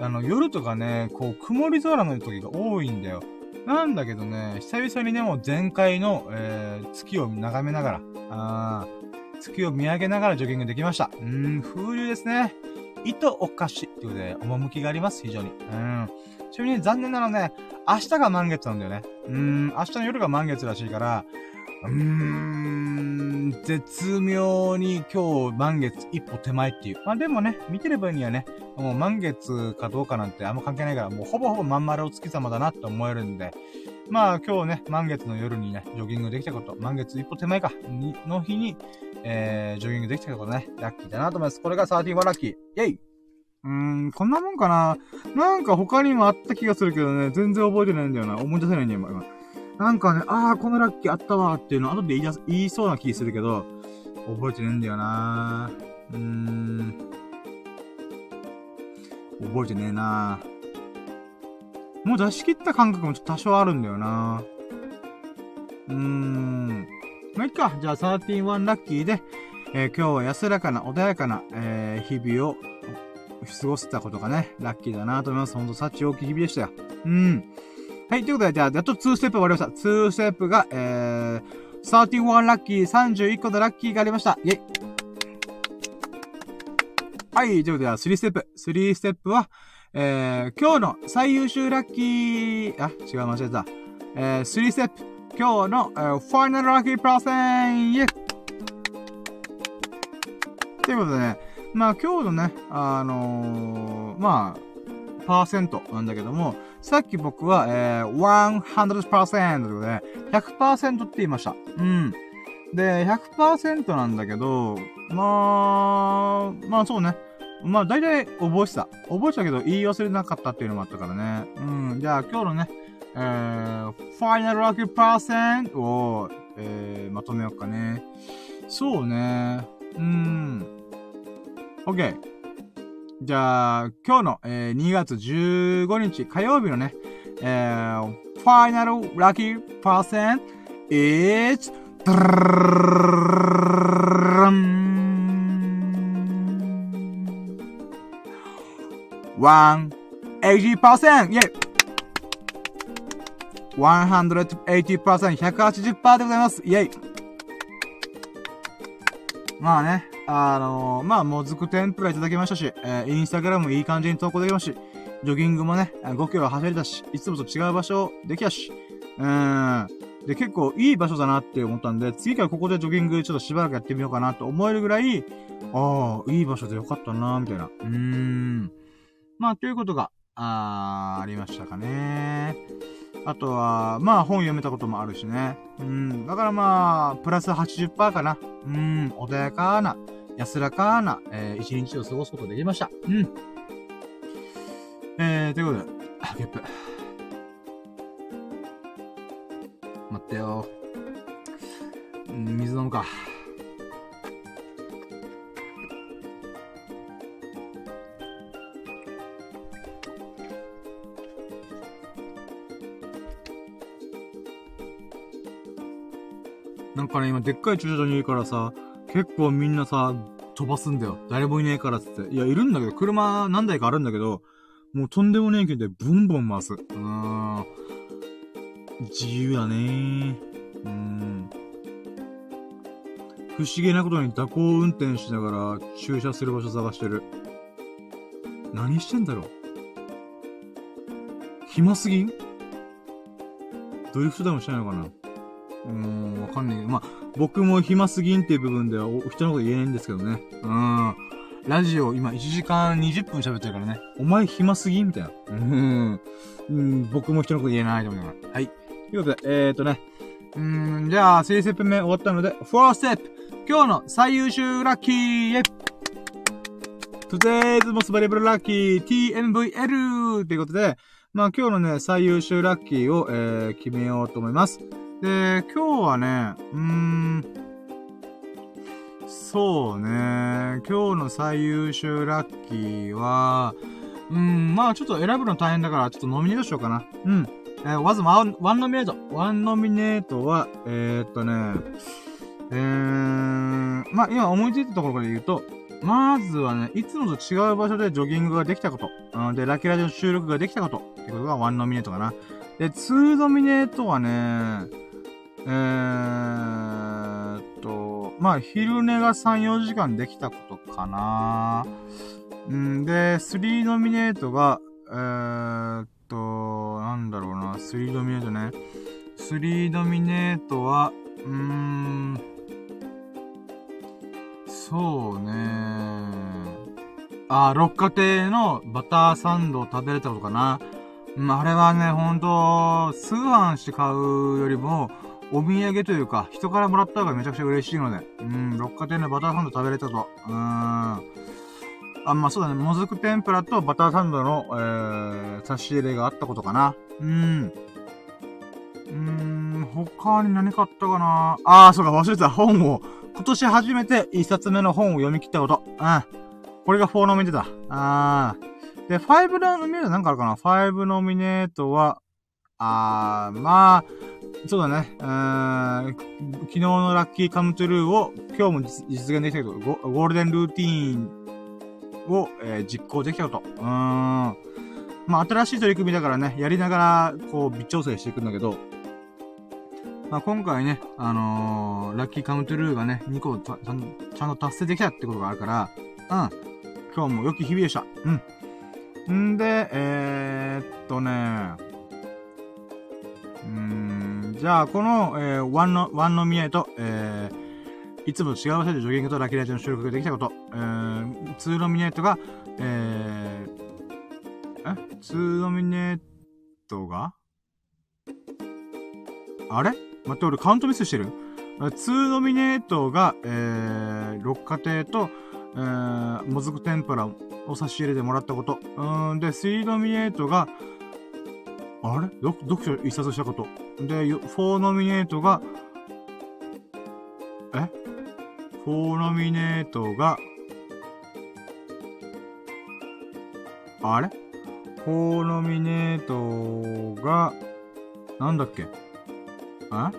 あの、夜とかね、こう、曇り空の時が多いんだよ。なんだけどね、久々にね、もう前回の、えー、月を眺めながら、あ月を見上げながらジョギングできました。うーん、風流ですね。糸おかしっていうことで、趣があります、非常に。うん。ちなみに残念なのね、明日が満月なんだよね。うん、明日の夜が満月らしいから、うーん、絶妙に今日満月一歩手前っていう。まあでもね、見てる分にはね、もう満月かどうかなんてあんま関係ないから、もうほぼほぼまん丸お月様だなって思えるんで、まあ今日ね、満月の夜にね、ジョギングできたこと、満月一歩手前か、の日に、えー、ジョギングできたことね、ラッキーだなと思います。これが13はラッキー。イェイうーん、こんなもんかななんか他にもあった気がするけどね、全然覚えてないんだよな。思い出せないんだよ、今。なんかね、ああ、このラッキーあったわっていうの後で言い出す、言いそうな気するけど、覚えてねえんだよなうーん。覚えてねえなもう出し切った感覚もちょっと多少あるんだよなうーん。まあ、いっか。じゃあ、13-1ラッキーで、えー、今日は安らかな、穏やかな、えー、日々を過ごせたことがね、ラッキーだなと思います。ほんと、幸大きい日々でしたよ。うん。はい、ということで、じゃあ、やっと2ステップ終わりました。2ステップが、えー、31ラッキー、31個のラッキーがありました。イェイ。はい、ということで、3ステップ。3ステップは、えー、今日の最優秀ラッキー、あ、違う、間違えた。えー、3ステップ。今日の、えー、ファイナルラッキープラセンイェということでね、まあ今日のね、あのー、まあ、パーセントなんだけども、さっき僕は、えー、100%ということで、100%って言いました。うん。で、100%なんだけど、まあ、まあそうね。まあ大体覚えてた。覚えてたけど言い忘れなかったっていうのもあったからね。うん。じゃあ今日のね、えー、ファイナルラッキーパーセントを、えー、まとめようかね。そうね。うん。OK。じゃあ、今日の、えー、2月15日火曜日のね、えー、ファイナルラッキーパーセント is 180%イェイ180%、180%でございます。イェイまあね、あのー、まあ、もずく天ぷらいただきましたし、えー、インスタグラムいい感じに投稿できましたし、ジョギングもね、5キロ走れたし、いつもと違う場所できたし、うーん。で、結構いい場所だなって思ったんで、次からここでジョギングちょっとしばらくやってみようかなと思えるぐらい、ああ、いい場所でよかったなみたいな。うーん。まあ、ということが、あー、ありましたかね。あとは、まあ本読めたこともあるしね。うん。だからまあ、プラス80%かな。うん。穏やかな、安らかな、えー、一日を過ごすことができました。うん。えー、ということで、あ、ゲップ。待ってよ。水飲むか。なんかね、今でっかい駐車場にいるからさ、結構みんなさ、飛ばすんだよ。誰もいねえからっつって。いや、いるんだけど、車何台かあるんだけど、もうとんでもねえけど、ブンブン回す。うーん。自由だねー。うん。不思議なことに蛇行運転しながら駐車する場所探してる。何してんだろう暇すぎん？ドリフトでもしてないのかな？うーん、わかんないけど、まあ、僕も暇すぎんっていう部分ではお、人のこと言えないんですけどね。うん。ラジオ今1時間20分喋ってるからね。お前暇すぎみたいな。うん。うん、僕も人のこと言えないと思います。はい。ということで、えーとね。うん、じゃあ、3ステップ目終わったので、4ステップ今日の最優秀ラッキー Today's most valuable lucky TMVL ということで、まあ今日のね、最優秀ラッキーを、えー、決めようと思います。で、今日はね、うーん、そうね、今日の最優秀ラッキーは、うん、まあちょっと選ぶの大変だから、ちょっとノミネートしようかな。うん。えー、まず one、one ノミネート。 one ノミネートは、えー、っとね、えー、まあ今思いついたところから言うと、まずはね、いつもと違う場所でジョギングができたこと。うん、で、ラキラジオ収録ができたこと。ってことが one ノミネートかな。で、 two ノミネートはね、えーっと、まあ、昼寝が3、4時間できたことかな。んで、スリーノミネートが、えーっと、なんだろうな、スリーノミネートね。スリーノミネートは、うーん、そうね。あ、六花亭のバターサンドを食べれたことかな。うん、あれはね、ほんと、通販して買うよりも、お土産というか、人からもらった方がめちゃくちゃ嬉しいので、うん、六花亭のバターサンド食べれたと。うーん。あ、まあそうだね、もずく天ぷらとバターサンドの、えー、差し入れがあったことかな。うん。うーん、他に何買ったかなああ、そうか、忘れてた。本を今年初めて一冊目の本を読み切ったこと。うん。これが4ノミネートだ。あー。で、5ノミネートなんかあるかな ?5 ノミネートは、あー、まあ、そうだね。うん、昨日のラッキーカムトゥルーを今日も実現できたけど、ゴールデンルーティーンを、えー、実行できたこと。うん。まあ、新しい取り組みだからね、やりながら、こう、微調整していくんだけど、まあ、今回ね、あのー、ラッキーカムトゥルーがね、2個ちゃんちゃんと達成できたってことがあるから、うん。今日も良き日々でした。うん。んで、えー、っとね、うん、じゃあ、この、えー、ワンの、ワンのミエイと、えー、いつもと違う場所でジョギングとラキライトの収録ができたこと、えー、ツーノミネートが、えー、え？ツーノミネートが？あれ？待って、俺カウントミスしてる ?2 ノミネートが、えー、六花亭と、えー、もずく天ぷらを差し入れてもらったこと。うん、で、3ノミネートが、あれ？読書一冊したこと。で、4ノミネートが、え ?4 ノミネートが、あれ ?4 ノミネートが、なんだっけ？あ？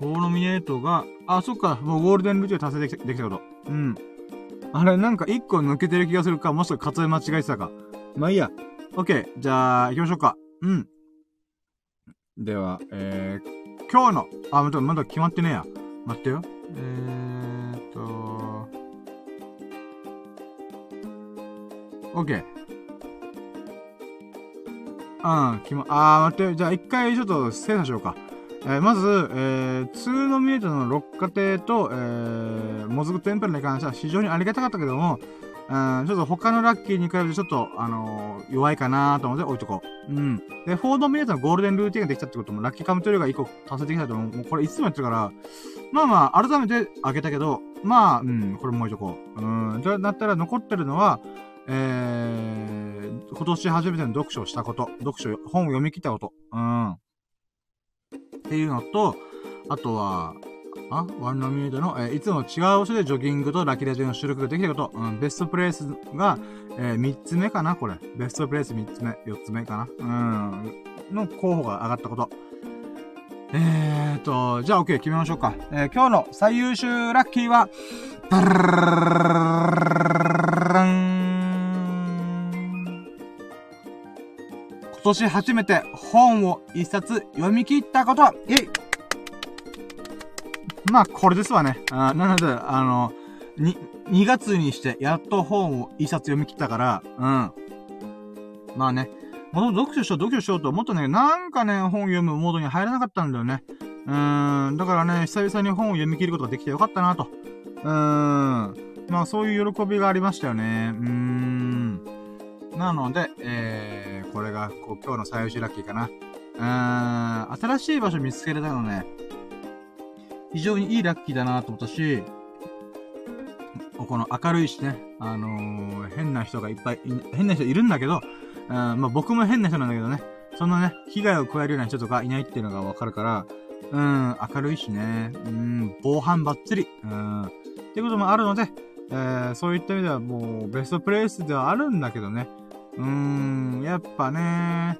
フォーノミネートが、あ、そっか、もうゴールデンルーティ達成できた、できたこと。うん。あれ、なんか一個抜けてる気がするか、もしくは数え間違えてたか。まあいいや。オッケー。じゃあ、行きましょうか。うん。では、えー、今日の、あ、まだ、まだ決まってねえや。待ってよ。えーっと、オッケー。うん、決ま、あー、待って。じゃあ一回ちょっと精査しようか。えー、まず、えー、2ノミネートの六花亭と、えー、もずく天ぷらに関しては非常にありがたかったけども、うん、ちょっと他のラッキーに比べてちょっと、あのー、弱いかなと思って置いとこう。うん。で、4ノミネートのゴールデンルーティンができたってことも、ラッキーカムトゥルーが1個達成できたと思う。もうこれいつもやってるから、まあまあ、改めてあげたけど、まあ、うん、これも置いとこう。うん。じゃ、なったら残ってるのは、えー、今年初めての読書をしたこと。読書、本を読み切ったこと。うん。っていうのと、あとは、あワンノミネートの、えー、いつも違う場所でジョギングとラキラジの収録ができたこと、うん、ベストプレイスが、えー、3つ目かなこれ。ベストプレイス3つ目、4つ目かなうん、の候補が上がったこと。えーと、じゃあ OK 決めましょうか。えー、今日の最優秀ラッキーは、今年初めて本を一冊読み切ったことイェイまあ、これですわね。あなので、あの、に、2月にして、やっと本を一冊読み切ったから、うん。まあね。もと読書しよう、読書しようと思ったんだけど、なんかね、本読むモードに入らなかったんだよね。うーん。だからね、久々に本を読み切ることができてよかったなと。うーん。まあ、そういう喜びがありましたよね。うーん。なので、えー、これが、こう、今日の最優秀ラッキーかな。うーん。新しい場所見つけれたのね。非常にいいラッキーだなと思ったし、この明るいしね、あのー、変な人がいっぱい、変な人いるんだけど、うん、まあ僕も変な人なんだけどね、そんなね、被害を加えるような人とかいないっていうのがわかるから、うん、明るいしね、うん、防犯ばっつり、うん、っていうこともあるので、えー、そういった意味ではもうベストプレイスではあるんだけどね、うーん、やっぱね、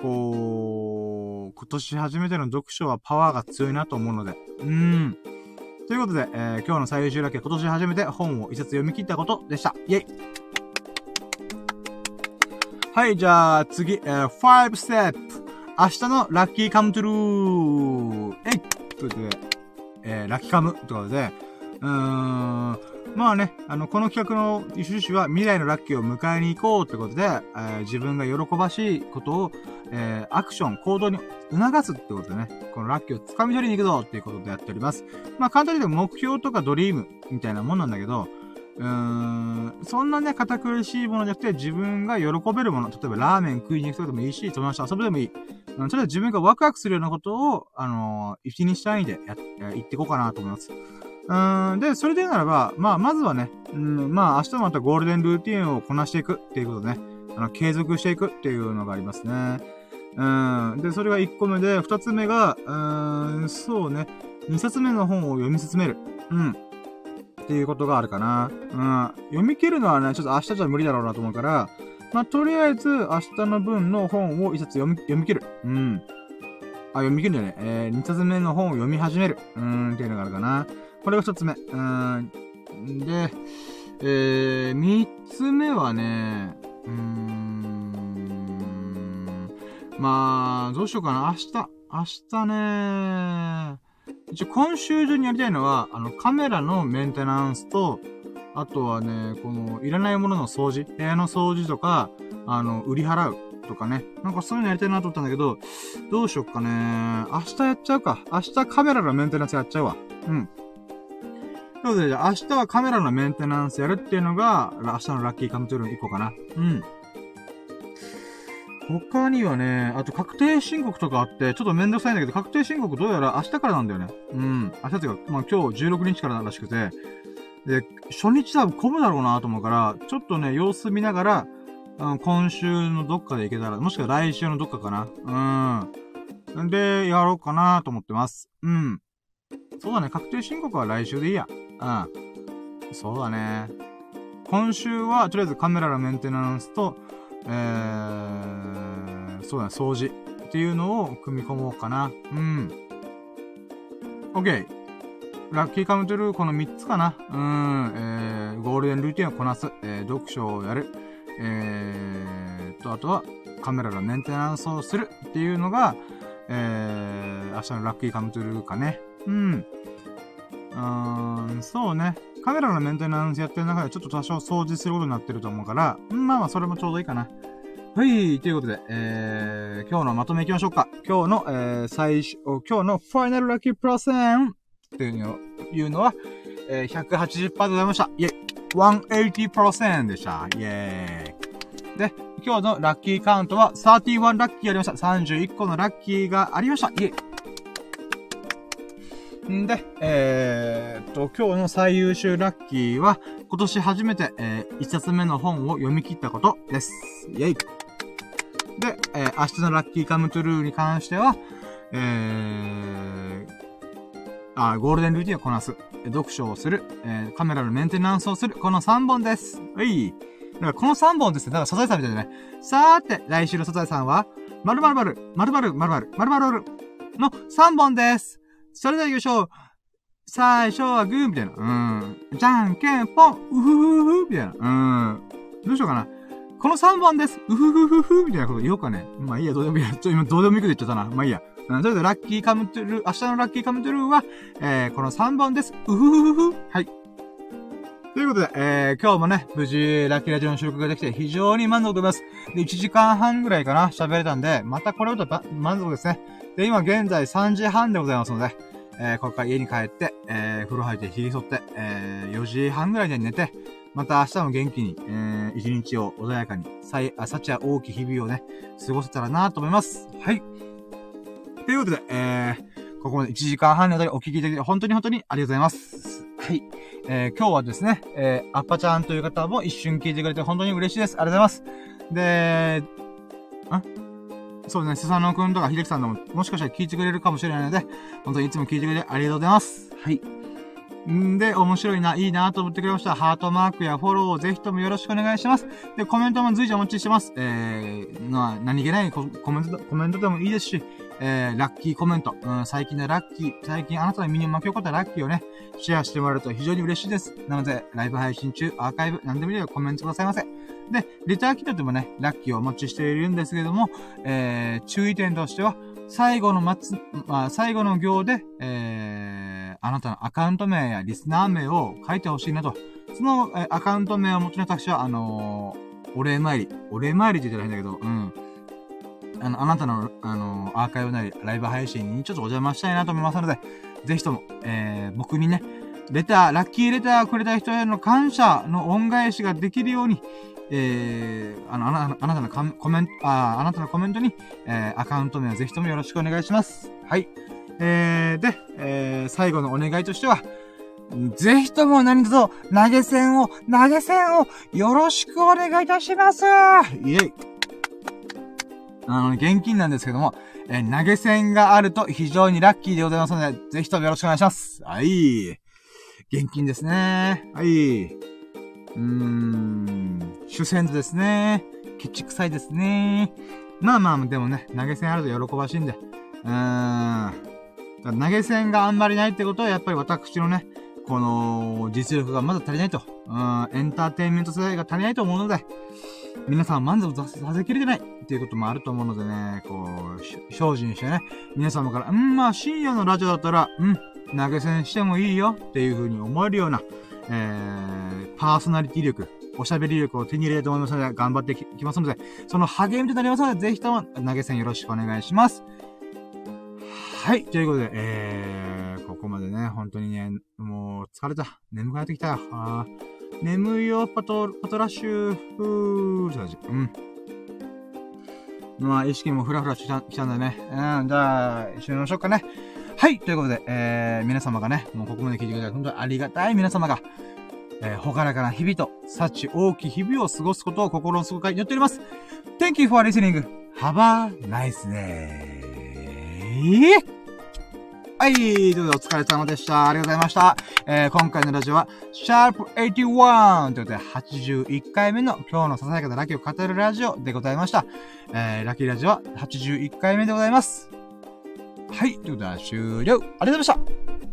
こう、今年初めての読書はパワーが強いなと思うので、うん。ということで、えー、今日の最優秀だけ今年初めて本を一冊読み切ったことでした。イェイはい、じゃあ次、えー、5 step。明日のラッキーカムトゥルー。えいということで、えー、ラッキーカムということで、うーん、まあね、あの、この企画の趣旨は未来のラッキーを迎えに行こうってことで、えー、自分が喜ばしいことを、えー、アクション、行動に促すってことでね、このラッキーを掴み取りに行くぞっていうことでやっております。まあ簡単に言うと目標とかドリームみたいなもんなんだけど、うーん、そんなね、堅苦しいものじゃなくて、自分が喜べるもの、例えばラーメン食いに行くとかでもいいし、友達と遊ぶでもいい。うん、それは自分がワクワクするようなことを、あのー、一日単位でや、言っていこうかなと思います。うん、で、それで言うならば、まあ、まずはね、うん、まあ、明日もまたゴールデンルーティンをこなしていくっていうことね、あの、継続していくっていうのがありますね。うん、で、それが1個目で、2つ目が、うーん、そうね、2冊目の本を読み進める。うん。っていうことがあるかな。うん。読み切るのはね、ちょっと明日じゃ無理だろうなと思うから、まあ、とりあえず、明日の分の本を1冊読み、読み切る。うん。あ、読み切るんだよね。えー、2冊目の本を読み始める。うん、っていうのがあるかな。これが一つ目。うん。で、えー、三つ目はね、うーん。まあ、どうしようかな。明日、明日ね、一応今週中にやりたいのは、あの、カメラのメンテナンスと、あとはね、この、いらないものの掃除、部屋の掃除とか、あの、売り払うとかね。なんかそういうのやりたいなと思ったんだけど、どうしよっかね。明日やっちゃうか。明日カメラのメンテナンスやっちゃうわ。うん。ということで、じゃあ明日はカメラのメンテナンスやるっていうのが、明日のラッキーカムトゥルーの1個かな。うん。他にはね、あと確定申告とかあって、ちょっとめんどくさいんだけど、確定申告どうやら明日からなんだよね。うん。明日っていうか、まあ今日16日かららしくて、で、初日多分混むだろうなと思うから、ちょっとね、様子見ながら、うん、今週のどっかで行けたら、もしくは来週のどっかかな。うん。で、やろうかなと思ってます。うん。そうだね、確定申告は来週でいいや。うん。そうだね。今週は、とりあえずカメラのメンテナンスと、えー、そうだ、掃除っていうのを組み込もうかな。うん。OK。ラッキーカムトゥルーこの3つかな。うん、えー、ゴールデンルーティンをこなす、えー、読書をやる、えーと、あとはカメラのメンテナンスをするっていうのが、えー、明日のラッキーカムトゥルーかね。うん。うーん、そうね。カメラのメンテナンスやってる中でちょっと多少掃除することになってると思うから、まあまあそれもちょうどいいかな。はい、ということで、えー、今日のまとめいきましょうか。今日の、えー、最初、今日のファイナルラッキープラセンっていうのいうのは、えー、180%でございました。イェイ !180% でした。イェーイ。で、今日のラッキーカウントは31ラッキーありました。31個のラッキーがありました。イェイんで、えー、っと、今日の最優秀ラッキーは、今年初めて、えー、一冊目の本を読み切ったことです。イェイ。で、えー、明日のラッキーカムトゥルーに関しては、えー、あ、ゴールデンルーティンをこなす。読書をする。えー、カメラのメンテナンスをする。この3本です。はい。だからこの3本ですね。だからサザエさんみたいだね。さーて、来週のサザエさんは、〇〇〇、〇〇〇〇、〇〇〇の3本です。それでは行きましょう。最初はグーみたいな。うん。じゃんけんぽん、うふふふみたいな。うん。どうしようかな。この3番です。うふふふふみたいなこと言おうかね。まあいいや、どうでもいいや。ちょ、今どうでもいいこと言っちゃったな。まあいいや。うん、それでラッキーカムトゥルー、明日のラッキーカムトゥルーは、えー、この3番です。うふふふふ。はい。ということで、えー、今日もね、無事、ラッキーラジオの収録ができて非常に満足でございます。で、1時間半ぐらいかな、喋れたんで、またこれをと満足ですね。で、今現在3時半でございますので、えー、ここから家に帰って、えー、風呂入ってひげ剃って、えー、4時半ぐらいに寝て、また明日も元気に、えー、一日を穏やかに、さい、あ、幸は大きい日々をね、過ごせたらなと思います。はい。ということで、えー、ここまで1時間半にわたりお聞きいただき、本当に本当にありがとうございます。はい。えー、今日はですね、えー、アッパちゃんという方も一瞬聞いてくれて本当に嬉しいです。ありがとうございます。で、あ？そうですね、スサノくんとか秀樹さんでも、もしかしたら聞いてくれるかもしれないので、本当にいつも聞いてくれてありがとうございます。はい。んで、面白いな、いいなと思ってくれました。ハートマークやフォローをぜひともよろしくお願いします。で、コメントも随時お待ちしてます。えー、まあ、何気ないコメント、コメントでもいいですし、えー、ラッキーコメント、うん、最近のラッキー、最近あなたの身に巻き起こったラッキーをね、シェアしてもらえると非常に嬉しいです。なので、ライブ配信中、アーカイブ、何でもいいよ、コメントくださいませ。で、レター機能でもね、ラッキーをお待ちしているんですけれども、えー、注意点としては、最後の末、まあ、最後の行で、えー、あなたのアカウント名やリスナー名を書いてほしいなと。その、えー、アカウント名を持ちの私は、あのー、お礼参り。お礼参りって言ったら変だけど、うん。あの、あなたの、あの、アーカイブなり、ライブ配信にちょっとお邪魔したいなと思いますので、ぜひとも、えー、僕にね、レター、ラッキーレターをくれた人への感謝の恩返しができるように、えー、あの、あなあなたのコメント、ああなたのコメントに、えー、アカウント名をぜひともよろしくお願いします。はい。えー、で、えー、最後のお願いとしては、ぜひとも何卒投げ銭を、投げ銭をよろしくお願いいたしますイェイあの、現金なんですけども、えー、投げ銭があると非常にラッキーでございますので、ぜひともよろしくお願いします。はい。現金ですね。はい。うーん。主戦図ですね。ケチ臭いですね。まあまあ、でもね、投げ銭あると喜ばしいんで。うーん。投げ銭があんまりないってことは、やっぱり私のね、この、実力がまだ足りないと。うん、エンターテインメント世代が足りないと思うので、皆さん満足させきれてないっていうこともあると思うのでね、こう、精進してね、皆様から、うん、まあ深夜のラジオだったら、うん、投げ銭してもいいよっていう風に思えるような、えー、パーソナリティ力、おしゃべり力を手に入れると思いますので、頑張っていきますので、その励みとなりますので、ぜひとも投げ銭よろしくお願いします。はい。ということで、えー、ここまでね、本当にね、もう疲れた。眠くなってきたよ。あ眠いよ、パト、パトラッシュ、ふーって感じ。うん。まあ、意識もフラフラしたきたんでね。うん、じゃあ、一緒にましょうかね。はい。ということで、えー、皆様がね、もうここまで聞いてくれた本当にありがたい皆様が、えー、ほがらかな日々と、幸大き日々を過ごすことを心の底から祈っております。Thank you for listening. Have a nice day. はい。ということで、お疲れ様でした。ありがとうございました。えー、今回のラジオは、シャープ81ということで、81回目の今日のささやかなラッキを語るラジオでございました。えー、ラッキーラジオは81回目でございます。はい。ということで、終了。ありがとうございました。